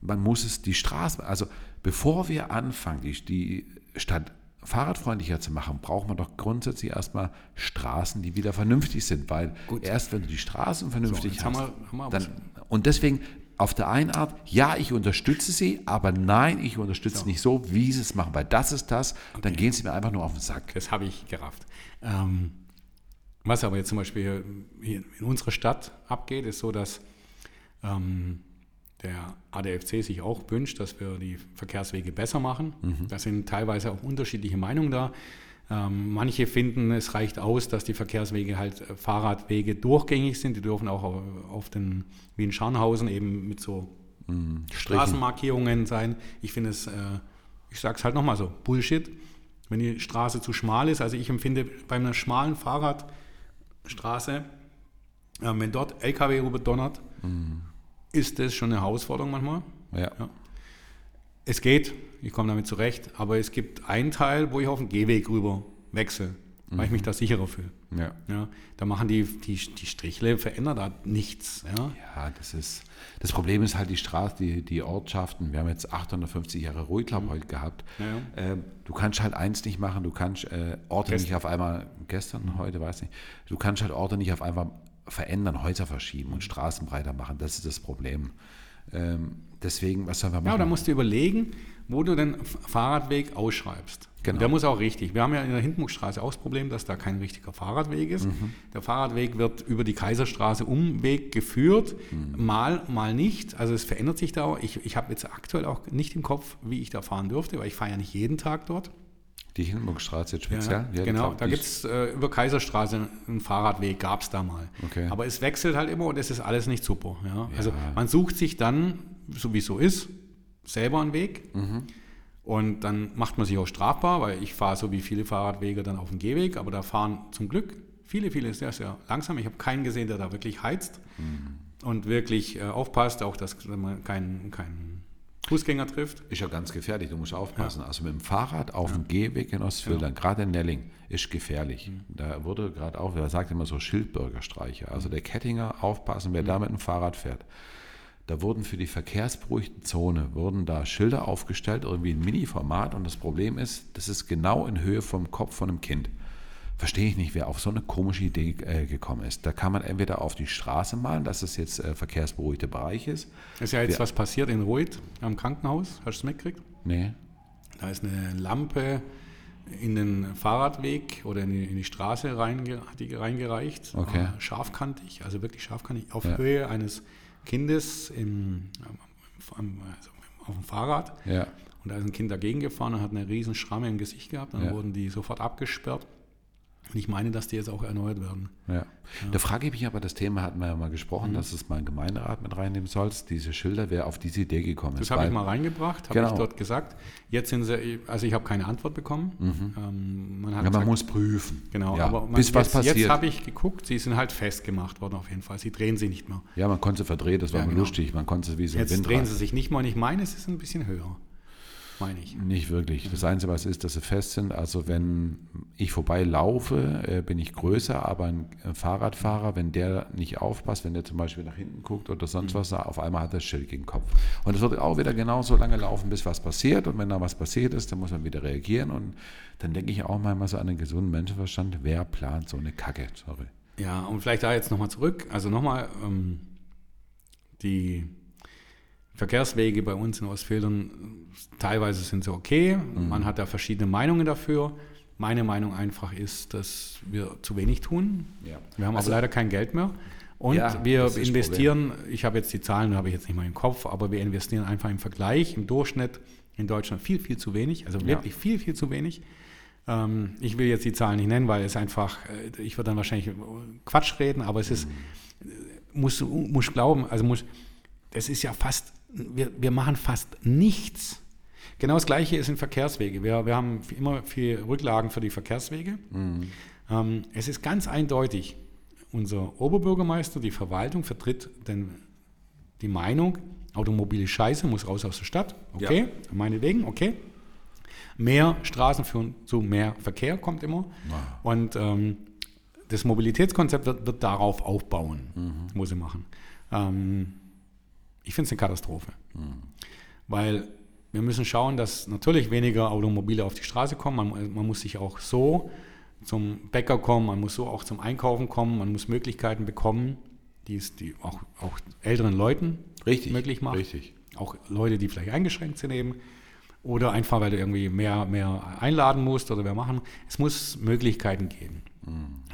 man muss es die Straßen, also bevor wir anfangen, die, die Stadt fahrradfreundlicher zu machen, braucht man doch grundsätzlich erstmal Straßen, die wieder vernünftig sind, weil erst wenn du die Straßen vernünftig haben hast, wir- haben wir dann, und deswegen auf der einen Art, ja, ich unterstütze sie, aber nein, ich unterstütze nicht so, wie sie es machen, weil das ist das, dann gehen sie mir einfach nur auf den Sack. Das habe ich gerafft. Ähm, was aber jetzt zum Beispiel hier in unserer Stadt abgeht, ist so, dass ähm, der ADFC sich auch wünscht, dass wir die Verkehrswege besser machen. Da sind teilweise auch unterschiedliche Meinungen da. Ähm, manche finden, es reicht aus, dass die Verkehrswege halt äh, Fahrradwege durchgängig sind. Die dürfen auch auf, auf den, wie in Scharnhausen, eben mit so Straßenmarkierungen sein. Ich finde es, äh, ich sage es halt nochmal so, Bullshit. Wenn die Straße zu schmal ist, also ich empfinde bei einer schmalen Fahrradstraße, äh, wenn dort LKW rüber donnert, ist das schon eine Herausforderung manchmal. Ja. Ja. Es geht, ich komme damit zurecht, aber es gibt einen Teil, wo ich auf den Gehweg rüber wechsle, weil ich mich da sicherer fühle. Ja. Ja, da machen die, die, die Strichle, verändert da nichts. Ja. Ja, das ist, das Problem ist halt die Straße, die, die Ortschaften. Wir haben jetzt 850 Jahre Ruhiglaub heute gehabt. Ja, ja. Ähm, du kannst halt eins nicht machen, du kannst äh, Orte Gestern. nicht auf einmal, gestern, heute, weiß nicht, du kannst halt Orte nicht auf einmal verändern, Häuser verschieben und Straßen breiter machen. Das ist das Problem. Ähm, deswegen, was sollen wir Ja, machen? da musst du überlegen, wo du den Fahrradweg ausschreibst. Genau. Der muss auch richtig. Wir haben ja in der Hindenburgstraße auch das Problem, dass da kein richtiger Fahrradweg ist. Mhm. Der Fahrradweg wird über die Kaiserstraße Umweg geführt, Mhm. mal, mal nicht. Also es verändert sich da. auch. Ich, ich habe jetzt aktuell auch nicht im Kopf, wie ich da fahren dürfte, weil ich fahre ja nicht jeden Tag dort. die Hindenburgstraße jetzt speziell? Ja, Ja, genau, da gibt es äh, über Kaiserstraße einen Fahrradweg, gab es da mal. Okay. Aber es wechselt halt immer und es ist alles nicht super. Ja? Also man sucht sich dann, so wie es so ist, selber einen Weg Mhm. und dann macht man sich auch strafbar, weil ich fahre so wie viele Fahrradwege dann auf dem Gehweg, aber da fahren zum Glück viele, viele sehr, sehr langsam. Ich habe keinen gesehen, der da wirklich heizt Mhm. und wirklich äh, aufpasst, auch dass man keinen keinen Fußgänger trifft. Ist ja ganz gefährlich, du musst aufpassen. Also mit dem Fahrrad auf dem Gehweg in Ostfildern, gerade in Nelling, ist gefährlich. Da wurde gerade auch, wer sagt immer so Schildbürgerstreiche. Also der Kettinger aufpassen, wer da mit dem Fahrrad fährt. Da wurden für die verkehrsberuhigte Zone, wurden da Schilder aufgestellt, irgendwie ein Mini-Format. Und das Problem ist, das ist genau in Höhe vom Kopf von einem Kind. Verstehe ich nicht, wer auf so eine komische Idee äh, gekommen ist. Da kann man entweder auf die Straße malen, dass es jetzt äh, verkehrsberuhigter Bereich ist. Ist ja jetzt Ja. was passiert in Ruid am Krankenhaus. Hast du es mitgekriegt? Nee. Da ist eine Lampe in den Fahrradweg oder in die, in die Straße reinge, reingereicht. Okay. Äh, Scharfkantig, also wirklich scharfkantig, auf Ja. Höhe eines Kindes im, am- also auf dem Fahrrad. Ja. Und da ist ein Kind dagegen gefahren und hat eine riesen Schramme im Gesicht gehabt. Dann Ja. wurden die sofort abgesperrt. Und ich meine, dass die jetzt auch erneuert werden. Ja. Da frage ich mich aber, das Thema hatten wir ja mal Mhm. gesprochen, dass es mal ein Gemeinderat mit reinnehmen sollst. Diese Schilder, wer auf diese Idee gekommen ist. Das habe ich mal reingebracht, habe Genau. ich dort gesagt. Jetzt sind sie, also ich habe keine Antwort bekommen. Ähm, man Mhm. Ja, man gesagt, muss prüfen. Genau, ja, aber man, bis was jetzt, passiert. jetzt habe ich geguckt, sie sind halt festgemacht worden auf jeden Fall. Sie drehen sie nicht mehr. ja, man konnte sie verdrehen, das war Ja, genau. lustig. Man konnte sie wie so ein Jetzt drehen Windrad. sie sich nicht mehr und ich meine, es ist ein bisschen höher. Meine ich. Nicht wirklich. Das Einzige, was ist, dass sie fest sind. Also wenn ich vorbeilaufe, äh, bin ich größer, aber ein Fahrradfahrer, wenn der nicht aufpasst, wenn der zum Beispiel nach hinten guckt oder Mhm. sonst was, auf einmal hat er das Schild gegen den Kopf. Und es wird auch wieder genauso lange laufen, bis was passiert. Und wenn da was passiert ist, dann muss man wieder reagieren. Und dann denke ich auch manchmal so an einen gesunden Menschenverstand. Wer plant so eine Kacke? Sorry. Ja, und vielleicht da jetzt nochmal zurück. Also nochmal, ähm, die Verkehrswege bei uns in Ostfildern, teilweise sind sie okay. Man hat da verschiedene Meinungen dafür. Meine Meinung einfach ist, dass wir zu wenig tun. Ja. Wir haben Also- aber leider kein Geld mehr. Und Ja, wir investieren, ich habe jetzt die Zahlen, habe ich jetzt nicht mal im Kopf, aber wir investieren einfach im Vergleich, im Durchschnitt in Deutschland viel, viel zu wenig. Also wirklich viel, viel zu wenig. Ähm, ich will jetzt die Zahlen nicht nennen, weil es einfach, äh, ich würde dann wahrscheinlich Quatsch reden, aber es ist, äh, muss, muss glauben, also muss, das ist ja fast, wir, wir machen fast nichts. Genau das Gleiche ist in Verkehrswege. Wir, wir haben immer viel Rücklagen für die Verkehrswege. Ähm, es ist ganz eindeutig, unser Oberbürgermeister, die Verwaltung vertritt den, die Meinung, Automobil ist scheiße, muss raus aus der Stadt. Okay, meinetwegen, okay. Mehr Straßen führen zu mehr Verkehr, kommt immer. Und ähm, das Mobilitätskonzept wird, wird darauf aufbauen, muss sie machen. Ähm, ich finde es eine Katastrophe. Weil wir müssen schauen, dass natürlich weniger Automobile auf die Straße kommen. Man, man muss sich auch so zum Bäcker kommen, man muss so auch zum Einkaufen kommen, man muss Möglichkeiten bekommen, die es die auch, auch älteren Leuten Richtig, möglich macht. richtig. Auch Leute, die vielleicht eingeschränkt sind eben. Oder einfach, weil du irgendwie mehr, mehr einladen musst oder mehr machen. Es muss Möglichkeiten geben.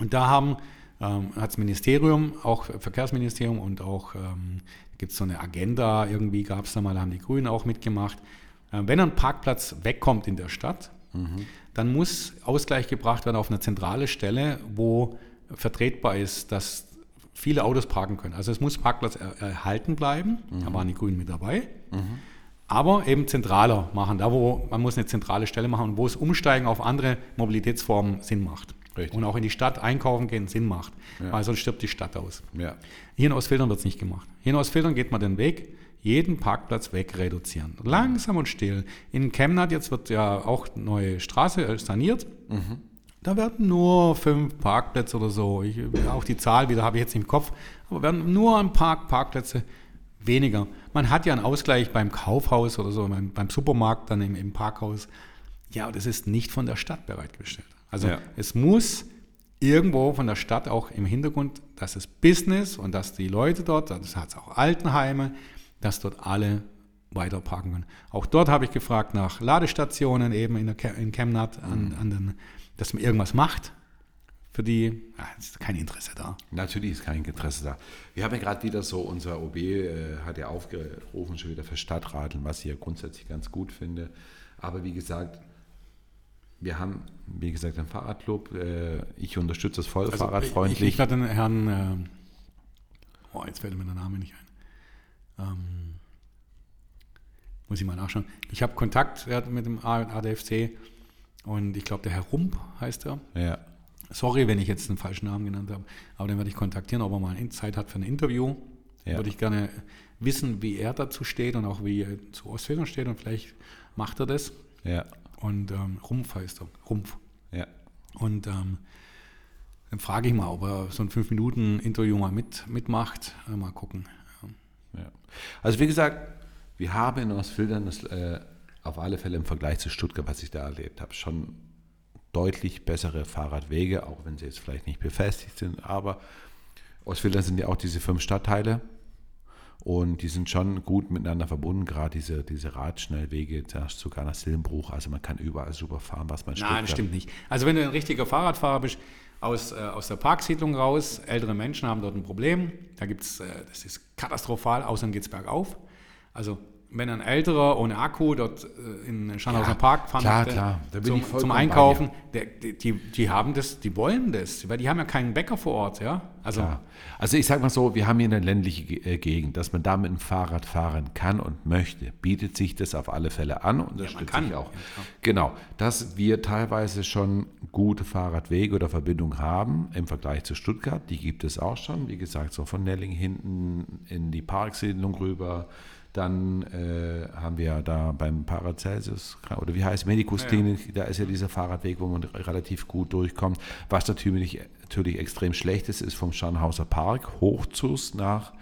Und da haben, ähm, hat das Ministerium, auch Verkehrsministerium und auch ähm, gibt es so eine Agenda, irgendwie gab es da mal, da haben die Grünen auch mitgemacht. Äh, wenn ein Parkplatz wegkommt in der Stadt, dann muss Ausgleich gebracht werden auf eine zentrale Stelle, wo vertretbar ist, dass viele Autos parken können. Also es muss Parkplatz er erhalten bleiben, da waren die Grünen mit dabei. Aber eben zentraler machen, da wo man muss eine zentrale Stelle machen, wo es Umsteigen auf andere Mobilitätsformen Sinn macht. Richtig. Und auch in die Stadt einkaufen gehen Sinn macht, Ja. weil sonst stirbt die Stadt aus. Ja. Hier in Ostfildern wird es nicht gemacht. Hier in Ostfildern geht man den Weg, jeden Parkplatz weg reduzieren. Langsam und still. In Chemnat, jetzt wird ja auch neue Straße äh, saniert. Da werden nur fünf Parkplätze oder so. Ich, auch die Zahl wieder habe ich jetzt im Kopf. Aber werden nur ein paar Parkplätze weniger. Man hat ja einen Ausgleich beim Kaufhaus oder so, beim, beim Supermarkt, dann im, im Parkhaus. Ja, das ist nicht von der Stadt bereitgestellt. Also Ja. es muss irgendwo von der Stadt auch im Hintergrund, dass es Business und dass die Leute dort, das hat es auch Altenheime, dass dort alle weiter parken können. Auch dort habe ich gefragt nach Ladestationen eben in, der, in Chemnat, an, an den, dass man irgendwas macht für die. Ja, es ist kein Interesse da. Natürlich ist kein Interesse da. Wir haben ja gerade wieder so, unser OB äh, hat ja aufgerufen, schon wieder für Stadtradeln, was ich ja grundsätzlich ganz gut finde. Aber wie gesagt, wir haben, wie gesagt, einen Fahrradclub. Äh, ich unterstütze das voll Also fahrradfreundlich. Ich, ich hatte den Herrn, äh, oh, jetzt fällt mir der Name nicht ein. Ähm, muss ich mal nachschauen. Ich habe Kontakt mit dem ADFC und ich glaube, der Herr Rump heißt er. ja, Sorry, wenn ich jetzt einen falschen Namen genannt habe, aber den werde ich kontaktieren, ob er mal Zeit hat für ein Interview. Ja. Würde ich gerne wissen, wie er dazu steht und auch wie er zu Ostfildern steht und vielleicht macht er das. ja, Und ähm, Rumpf heißt er, Rumpf. ja. Und ähm, dann frage ich mal, ob er so ein 5-Minuten-Interview mal mit, mitmacht. Äh, mal gucken. Ja. Ja. Also wie gesagt, wir haben in Ostfildern das äh, auf alle Fälle im Vergleich zu Stuttgart, was ich da erlebt habe, schon deutlich bessere Fahrradwege, auch wenn sie jetzt vielleicht nicht befestigt sind, aber Ostfildern sind ja auch diese fünf Stadtteile und die sind schon gut miteinander verbunden, gerade diese, diese Radschnellwege, da sogar nach Silbenbruch, also man kann überall super fahren, was man Nein, das stimmt nicht. Also wenn du ein richtiger Fahrradfahrer bist, aus, äh, aus der Parksiedlung raus, ältere Menschen haben dort ein Problem. Da gibt es, äh, das ist katastrophal, außerdem geht es bergauf. Also wenn ein älterer ohne Akku dort äh, in Scharnhauser Ja, Park fahren klar, klar. Da bin zum, ich zum Einkaufen, der, die, die, haben das, die wollen das, weil die haben ja keinen Bäcker vor Ort, ja. Also Ja. Also ich sage mal so, wir haben hier eine ländliche äh, Gegend, dass man da mit dem Fahrrad fahren kann und möchte, bietet sich das auf alle Fälle an und das man stimmt kann. auch. Ja, genau, dass wir teilweise schon gute Fahrradwege oder Verbindungen haben im Vergleich zu Stuttgart, die gibt es auch schon, wie gesagt, so von Nelling hinten in die Parksiedlung rüber. Dann äh, haben wir da beim Paracelsus, oder wie heißt Medikus Klinik, da ist ja dieser Fahrradweg, wo man relativ gut durchkommt. Was natürlich, natürlich extrem schlecht ist, ist vom Scharnhauser Park Hochzus nach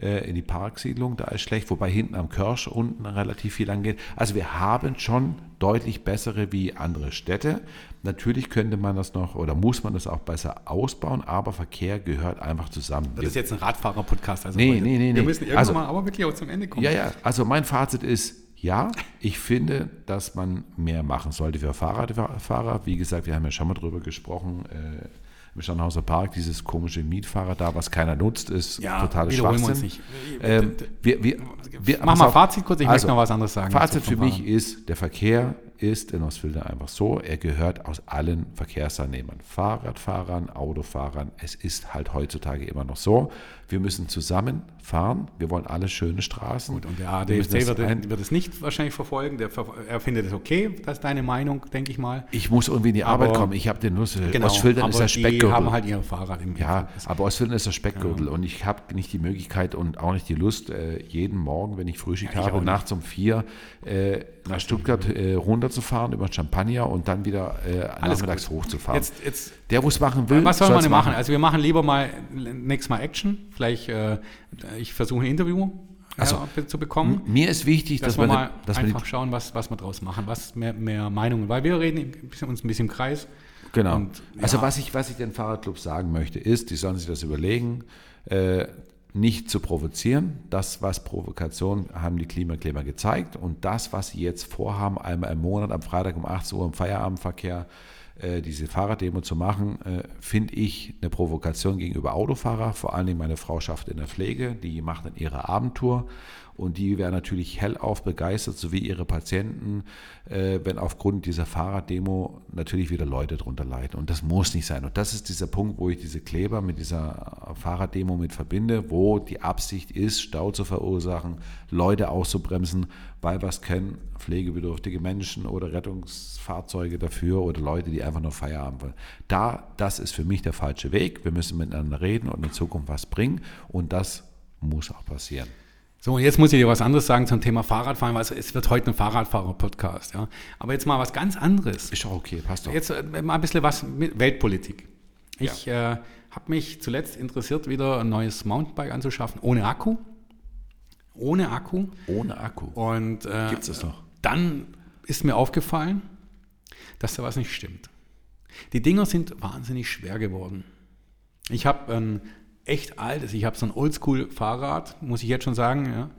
äh, in die Parksiedlung, da ist schlecht, wobei hinten am Kirsch unten relativ viel angeht. Also wir haben schon deutlich bessere wie andere Städte. Natürlich könnte man das noch oder muss man das auch besser ausbauen, aber Verkehr gehört einfach zusammen. das ist jetzt ein Radfahrer-Podcast. Also Nee, nee, nee, Wir nee. müssen irgendwann Also- mal aber wirklich auch zum Ende kommen. Ja, ja, also mein Fazit ist, ja, ich finde, dass man mehr machen sollte für Fahrradfahrer. Wie gesagt, wir haben ja schon mal drüber gesprochen, äh, im Scharnhauser Park, dieses komische Mietfahrrad da, was keiner nutzt, ist Ja, totales Schwachsinn. nicht. Ähm, wir, wir, wir, Mach mal. Fazit kurz, ich Also, möchte noch was anderes sagen. Fazit für mich ist, der Verkehr ist in Ostfilter einfach so, er gehört aus allen Verkehrsteilnehmern, Fahrradfahrern, Autofahrern. Es ist halt heutzutage immer noch so, wir müssen zusammen fahren, wir wollen alle schöne Straßen. Gut, und der Wir ADFC das wird, wird es nicht wahrscheinlich verfolgen. Der, er findet es okay, das ist deine Meinung, denke ich mal. ich muss irgendwie in die Aber- Arbeit kommen, ich habe den Nuss, Genau, Ostfildern ist der die Speckgürtel. haben halt ihr Fahrrad im Ja, aber Ostfildern ist der Speckgürtel und ich habe nicht die Möglichkeit und auch nicht die Lust, äh, jeden Morgen, wenn ich Frühstück ich auch habe, nachts um vier äh, nach Stuttgart äh, runterzufahren über Champagner und dann wieder äh, Alles nachmittags gut. hochzufahren. Jetzt, jetzt, der, wo es machen will, was soll man denn machen? Also wir machen lieber mal nächstes Mal Action. Vielleicht, äh, ich versuche ein Interview Also, ja, zu bekommen. Mir ist wichtig, Dass dass, wir man, mal dass einfach schauen, was, was wir draus machen, was mehr, mehr Meinungen, weil wir reden uns ein bisschen im Kreis. Genau. Und, also ja. was ich, was ich den Fahrradclubs sagen möchte, ist, die sollen sich das überlegen, äh, nicht zu provozieren. Das, was Provokation, haben die Klimakleber gezeigt. Und das, was sie jetzt vorhaben, einmal im Monat am Freitag um 18 Uhr im Feierabendverkehr, äh, diese Fahrraddemo zu machen, äh, finde ich eine Provokation gegenüber Autofahrer. Vor allem meine Frau schafft in der Pflege, die macht dann ihre Abendtour und die wäre natürlich hellauf begeistert, sowie ihre Patienten, äh, wenn aufgrund dieser Fahrraddemo natürlich wieder Leute drunter leiden. Und das muss nicht sein. Und das ist dieser Punkt, wo ich diese Kleber mit dieser Fahrraddemo mit verbinde, wo die Absicht ist, Stau zu verursachen, Leute auszubremsen, weil was können pflegebedürftige Menschen oder Rettungsfahrzeuge dafür oder Leute, die einfach nur Feierabend wollen. Da, das ist für mich der falsche Weg. Wir müssen miteinander reden und in Zukunft was bringen. Und das muss auch passieren. So, jetzt muss ich dir was anderes sagen zum Thema Fahrradfahren, weil es- es wird heute ein Fahrradfahrer-Podcast. Ja. Aber jetzt mal was ganz anderes. Ist doch okay, passt doch. Jetzt äh, mal ein bisschen was mit Weltpolitik. Ich äh, habe mich zuletzt interessiert, wieder ein neues Mountainbike anzuschaffen, ohne Akku. Ohne Akku. Ohne Akku. Und äh, Gibt's das noch? dann ist mir aufgefallen, dass da was nicht stimmt. Die Dinger sind wahnsinnig schwer geworden. Ich habe ein echt altes, ich habe so ein Oldschool-Fahrrad, muss ich jetzt schon sagen, ja,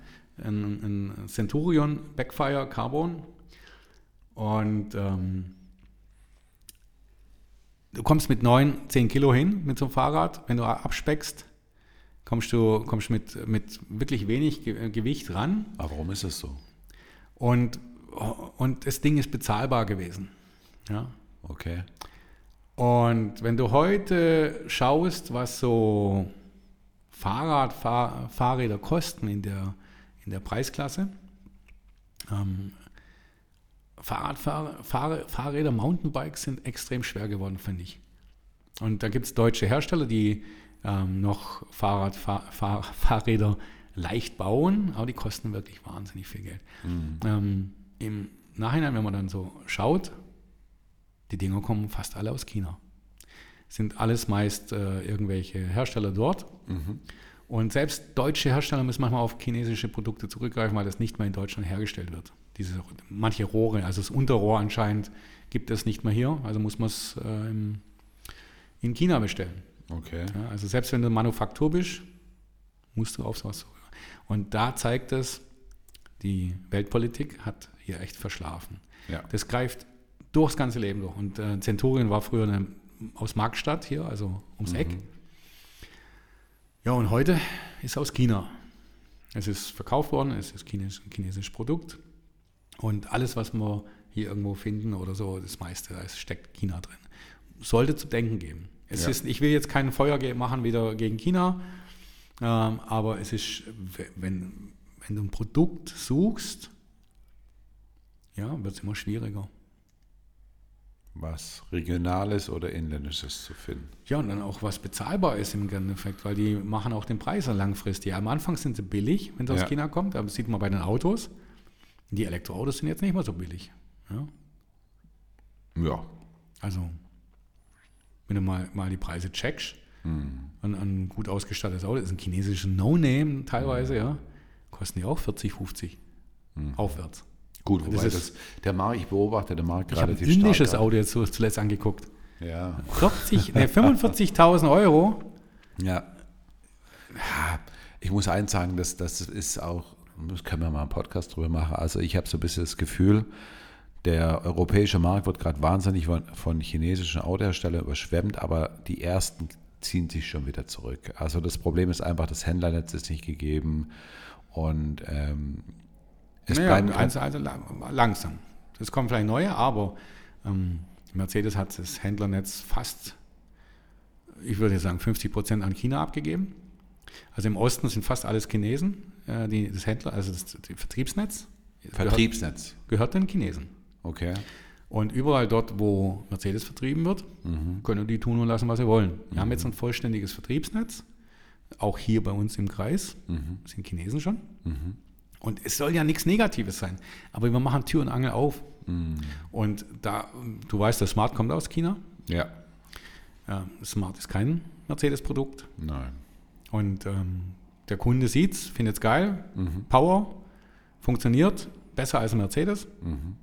ein, ein Centurion Backfire Carbon. Und ähm, du kommst mit 9, 10 Kilo hin mit so einem Fahrrad. Wenn du abspeckst, kommst du kommst mit, mit wirklich wenig Ge Gewicht ran. Aber warum ist das so? Und, und das Ding ist bezahlbar gewesen. Ja. Okay. Und wenn du heute schaust, was so Fahrradfahrräder kosten in der, in der Preisklasse, ähm, Fahrradfahr Fahr Fahrräder, Mountainbikes sind extrem schwer geworden, finde ich. Und da gibt es deutsche Hersteller, die ähm, noch Fahrrad, Fahr Fahr Fahrräder leicht bauen, aber die kosten wirklich wahnsinnig viel Geld. Ähm, Im Nachhinein, wenn man dann so schaut, die Dinger kommen fast alle aus China. Sind alles meist äh, irgendwelche Hersteller dort. Und selbst deutsche Hersteller müssen manchmal auf chinesische Produkte zurückgreifen, weil das nicht mehr in Deutschland hergestellt wird. Diese, manche Rohre, also das Unterrohr anscheinend gibt es nicht mehr hier, also muss man es äh, im- in China bestellen. Okay. Ja, also selbst wenn du Manufaktur bist, musst du auf sowas. Und da zeigt es, die Weltpolitik hat hier echt verschlafen. Ja. Das greift durchs ganze Leben durch. Und äh, Centurion war früher eine, aus Markstadt hier, also ums Eck. Ja, und heute ist aus China. Es ist verkauft worden, es ist chines- ein chinesisches Produkt. Und alles, was wir hier irgendwo finden oder so, das meiste, da steckt China drin. Sollte zu denken geben. Es Ja. ist, ich will jetzt kein Feuer machen wieder gegen China, ähm, aber es ist, we- wenn, wenn du ein Produkt suchst, ja, wird es immer schwieriger. Was Regionales oder Inländisches zu finden. Ja, und dann auch was bezahlbar ist im Endeffekt, weil die machen auch den Preis ja langfristig. Am Anfang sind sie billig, wenn es aus Ja. China kommt, aber das sieht man bei den Autos. Die Elektroautos sind jetzt nicht mehr so billig. Ja? Ja. Also, wenn du mal, mal die Preise checkst, Hm. an ein gut ausgestattetes Auto, ist ein chinesisches No-Name teilweise, ja, kosten die auch 40, 50 Hm. aufwärts. Gut, wobei Das das, der Markt, ich beobachte den Markt Ich habe ein indisches. Auto jetzt zuletzt angeguckt. Ja. 40, ne, 45.000 Euro. Ja. Ich muss eins sagen, das, das ist auch, das können wir mal einen Podcast drüber machen. Also ich habe so ein bisschen das Gefühl, der europäische Markt wird gerade wahnsinnig von, von chinesischen Autoherstellern überschwemmt, aber die ersten ziehen sich schon wieder zurück. Also das Problem ist einfach, das Händlernetz ist nicht gegeben und ähm, es naja, bleiben also, also lang- langsam. Es kommen vielleicht neue, aber ähm, Mercedes hat das Händlernetz fast, ich würde sagen, 50 Prozent an China abgegeben. Also im Osten sind fast alles Chinesen, äh, die, das Händler, also das, das Vertriebsnetz Vertriebsnetz. gehört, gehört den Chinesen. Okay. Und überall dort, wo Mercedes vertrieben wird, können die tun und lassen, was sie wollen. Wir haben jetzt ein vollständiges Vertriebsnetz, auch hier bei uns im Kreis, sind Chinesen schon. Und es soll ja nichts Negatives sein, aber wir machen Tür und Angel auf. Und da, du weißt, der Smart kommt aus China. Ja. Ja, Smart ist kein Mercedes-Produkt. Nein. Und ähm, der Kunde sieht es, findet es geil, Mhm. Power, funktioniert, besser als ein Mercedes. Mhm.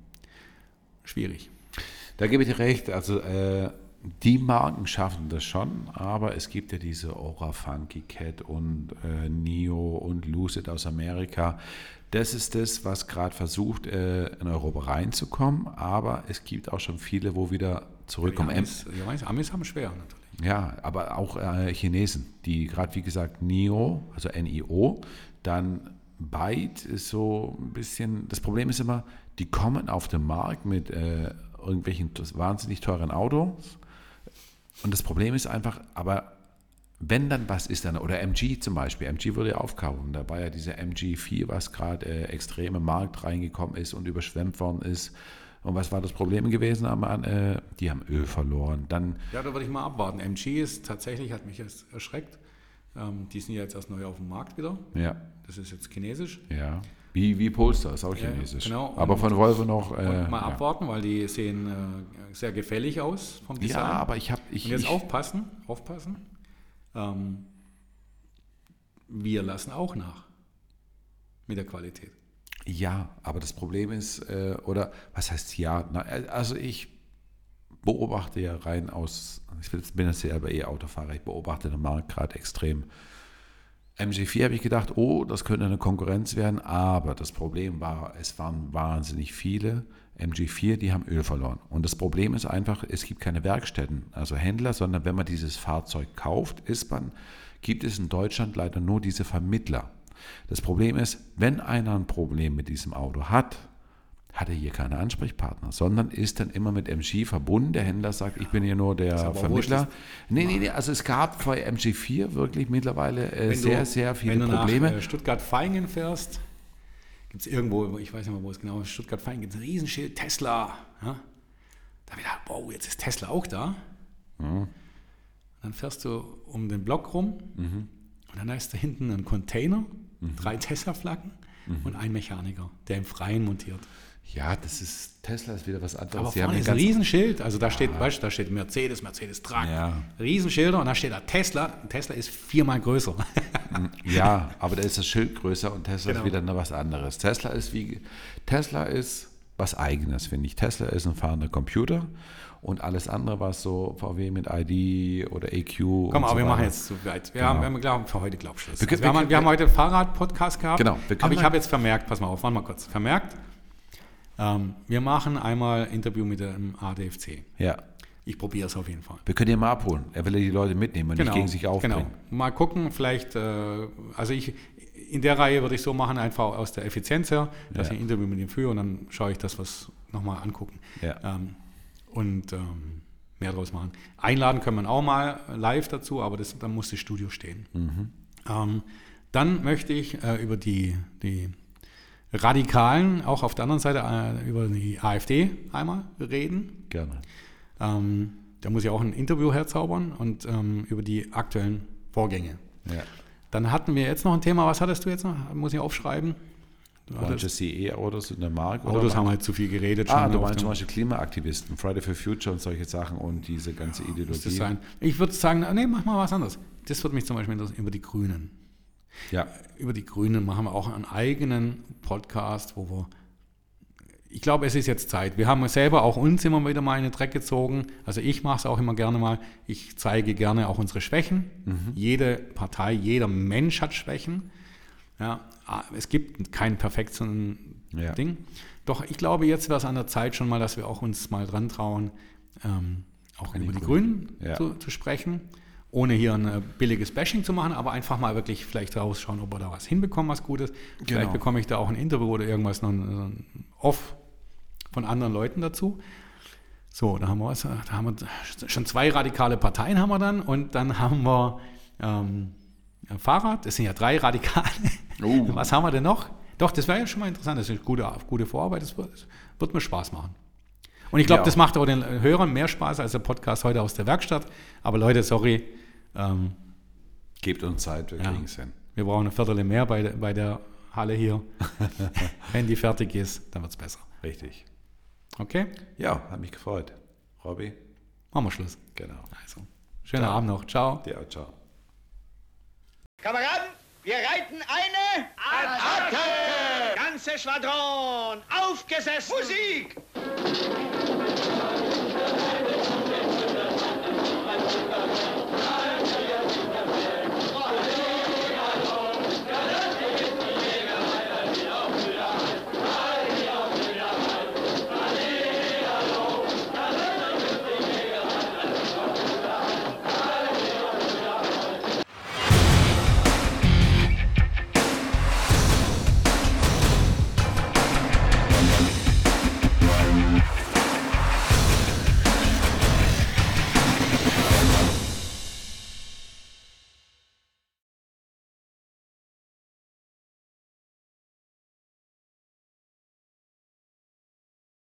Schwierig. Da gebe ich dir recht. Also äh, die Marken schaffen das schon, aber es gibt ja diese Aura Funky Cat und äh, Nio und Lucid aus Amerika. Das ist das, was gerade versucht, äh, in Europa reinzukommen, aber es gibt auch schon viele, wo wieder zurückkommen. Die Amis, die Amis, Amis haben schwer natürlich. Ja, aber auch äh, Chinesen, die gerade wie gesagt NIO, also NIO, dann Byte ist so ein bisschen, das Problem ist immer, die kommen auf den Markt mit äh, irgendwelchen wahnsinnig teuren Autos und das Problem ist einfach, aber wenn dann was ist dann, oder MG zum Beispiel, MG wurde ja aufkaufen, da war ja dieser MG4, was gerade äh, extrem im Markt reingekommen ist und überschwemmt worden ist. Und was war das Problem gewesen? Am, äh, die haben Öl verloren. Dann Ja, da würde ich mal abwarten. MG ist tatsächlich, hat mich jetzt erschreckt. Ähm, die sind ja jetzt erst neu auf dem Markt wieder. Ja, Das ist jetzt chinesisch. ja. Wie, wie Polestar, ist auch Ja, chinesisch. genau. Aber Und- von Volvo noch. Äh, mal ja. abwarten, weil die sehen äh, sehr gefällig aus vom Design. ja, aber ich habe. Ich, Und jetzt ich, aufpassen, aufpassen. Ähm, wir lassen auch nach mit der Qualität. Ja, aber das Problem ist, äh, oder was heißt ja? Na, äh, also ich beobachte ja rein aus, ich bin jetzt selber eh Autofahrer, ich beobachte den Markt gerade extrem. MG4 habe ich gedacht, oh, das könnte eine Konkurrenz werden, aber das Problem war, es waren wahnsinnig viele MG4, die haben Öl verloren. Und das Problem ist einfach, es gibt keine Werkstätten, also Händler, sondern wenn man dieses Fahrzeug kauft, ist man, gibt es in Deutschland leider nur diese Vermittler. Das Problem ist, wenn einer ein Problem mit diesem Auto hat, hat er hier keine Ansprechpartner, sondern ist dann immer mit MG verbunden. Der Händler sagt, ich bin hier nur der Vermittler. wurscht, Nee, nee, nee, also es gab bei MG4 wirklich mittlerweile äh, sehr, du, sehr viele wenn du Probleme. nach äh, Stuttgart-Feingen fährst, gibt es irgendwo, ich weiß nicht mehr, wo es genau ist, Stuttgart-Feingen gibt es ein Riesenschild Tesla. Ja? Da habe ich gedacht, wow, jetzt ist Tesla auch da. Dann fährst du um den Block rum Mhm. und dann ist da hinten ein Container, drei Tesla-Flaggen Mhm. und ein Mechaniker, der im Freien montiert. Ja, das ist, Tesla ist wieder was anderes. Aber Sie haben vorne den ist ein Riesenschild, also da steht, weißt du, da steht Mercedes, Mercedes Truck, Ja. Riesenschilder und da steht da Tesla. Tesla ist viermal größer. Ja, aber da ist das Schild größer und Tesla Genau. ist wieder noch was anderes. Tesla ist wie Tesla ist was eigenes, finde ich. Tesla ist ein fahrender Computer und alles andere, was so VW mit ID oder EQ. Komm, aber so wir machen jetzt zu weit. Wir haben, wir haben glaub, für heute, glaube ich, Schluss. Wir können- Also wir, wir haben, wir haben heute Fahrrad-Podcast gehabt. Genau, wir Aber ich mal- habe jetzt vermerkt, pass mal auf, warte mal kurz. Vermerkt, ähm, wir machen einmal Interview mit dem ADFC. Ja, Ich probiere es auf jeden Fall. wir können ihn mal abholen. Er will ja die Leute mitnehmen und nicht gegen sich aufbringen. Genau. Mal gucken, vielleicht, äh, also ich, in der Reihe würde ich so machen, einfach aus der Effizienz her, dass Ja. ich ein Interview mit ihm führe und dann schaue ich das was nochmal angucken. Ja. Ähm, und ähm, mehr draus machen. Einladen können wir auch mal live dazu, aber das, dann muss das Studio stehen. Ähm, dann möchte ich äh, über die, die Radikalen, auch auf der anderen Seite, äh, über die AfD einmal reden. Gerne. Ähm, da muss ich auch ein Interview herzaubern und ähm, über die aktuellen Vorgänge. Ja. Dann hatten wir jetzt noch ein Thema, was hattest du jetzt noch? Muss ich aufschreiben. Du Manche CE-Autos in der Mark. oder Autos haben halt zu viel geredet. Ah, schon du auf meinst zum Beispiel Klimaaktivisten, Friday for Future und solche Sachen und diese ganze Muss Ideologie. das sein? Ich würde sagen, nee, mach mal was anderes. Das würde mich zum Beispiel interessieren, über die Grünen. Ja, Über die Grünen machen wir auch einen eigenen Podcast, wo wir. Ich glaube, es ist jetzt Zeit. Wir haben selber auch uns immer wieder mal in den Dreck gezogen. Also ich mache es auch immer gerne mal. Ich zeige gerne auch unsere Schwächen. Jede Partei, jeder Mensch hat Schwächen. Ja, ah, es gibt kein perfektes Ja. Ding. Doch ich glaube, jetzt wäre es an der Zeit schon mal, dass wir auch uns mal dran trauen, ähm, auch über die Grünen. Grünen Ja. zu, zu sprechen, ohne hier ein äh, billiges Bashing zu machen, aber einfach mal wirklich vielleicht rausschauen, ob wir da was hinbekommen, was Gutes. Vielleicht Genau. bekomme ich da auch ein Interview oder irgendwas noch ein, Off von anderen Leuten dazu. So, da haben wir was, da haben wir schon zwei radikale Parteien haben wir dann und dann haben wir ähm, Fahrrad, das sind ja drei Radikale. Oh. Was haben wir denn noch? Doch, das wäre ja schon mal interessant, das ist eine gute, gute Vorarbeit, das wird, das wird mir Spaß machen. Und ich glaube, Ja. das macht auch den Hörern mehr Spaß als der Podcast heute aus der Werkstatt. Aber Leute, sorry, ähm, gebt uns Zeit, wir Ja. kriegen es hin. wir brauchen eine Viertel mehr bei, der- bei der Halle hier. Wenn die fertig ist, dann wird es besser. Richtig. Okay? Ja, hat mich gefreut. Robby, Machen wir Schluss. genau. Also, schönen Ciao. Abend noch. Ciao. Auch, ciao. Kameraden, wir reiten eine Attacke! Ganze Schwadron, aufgesessen! Musik!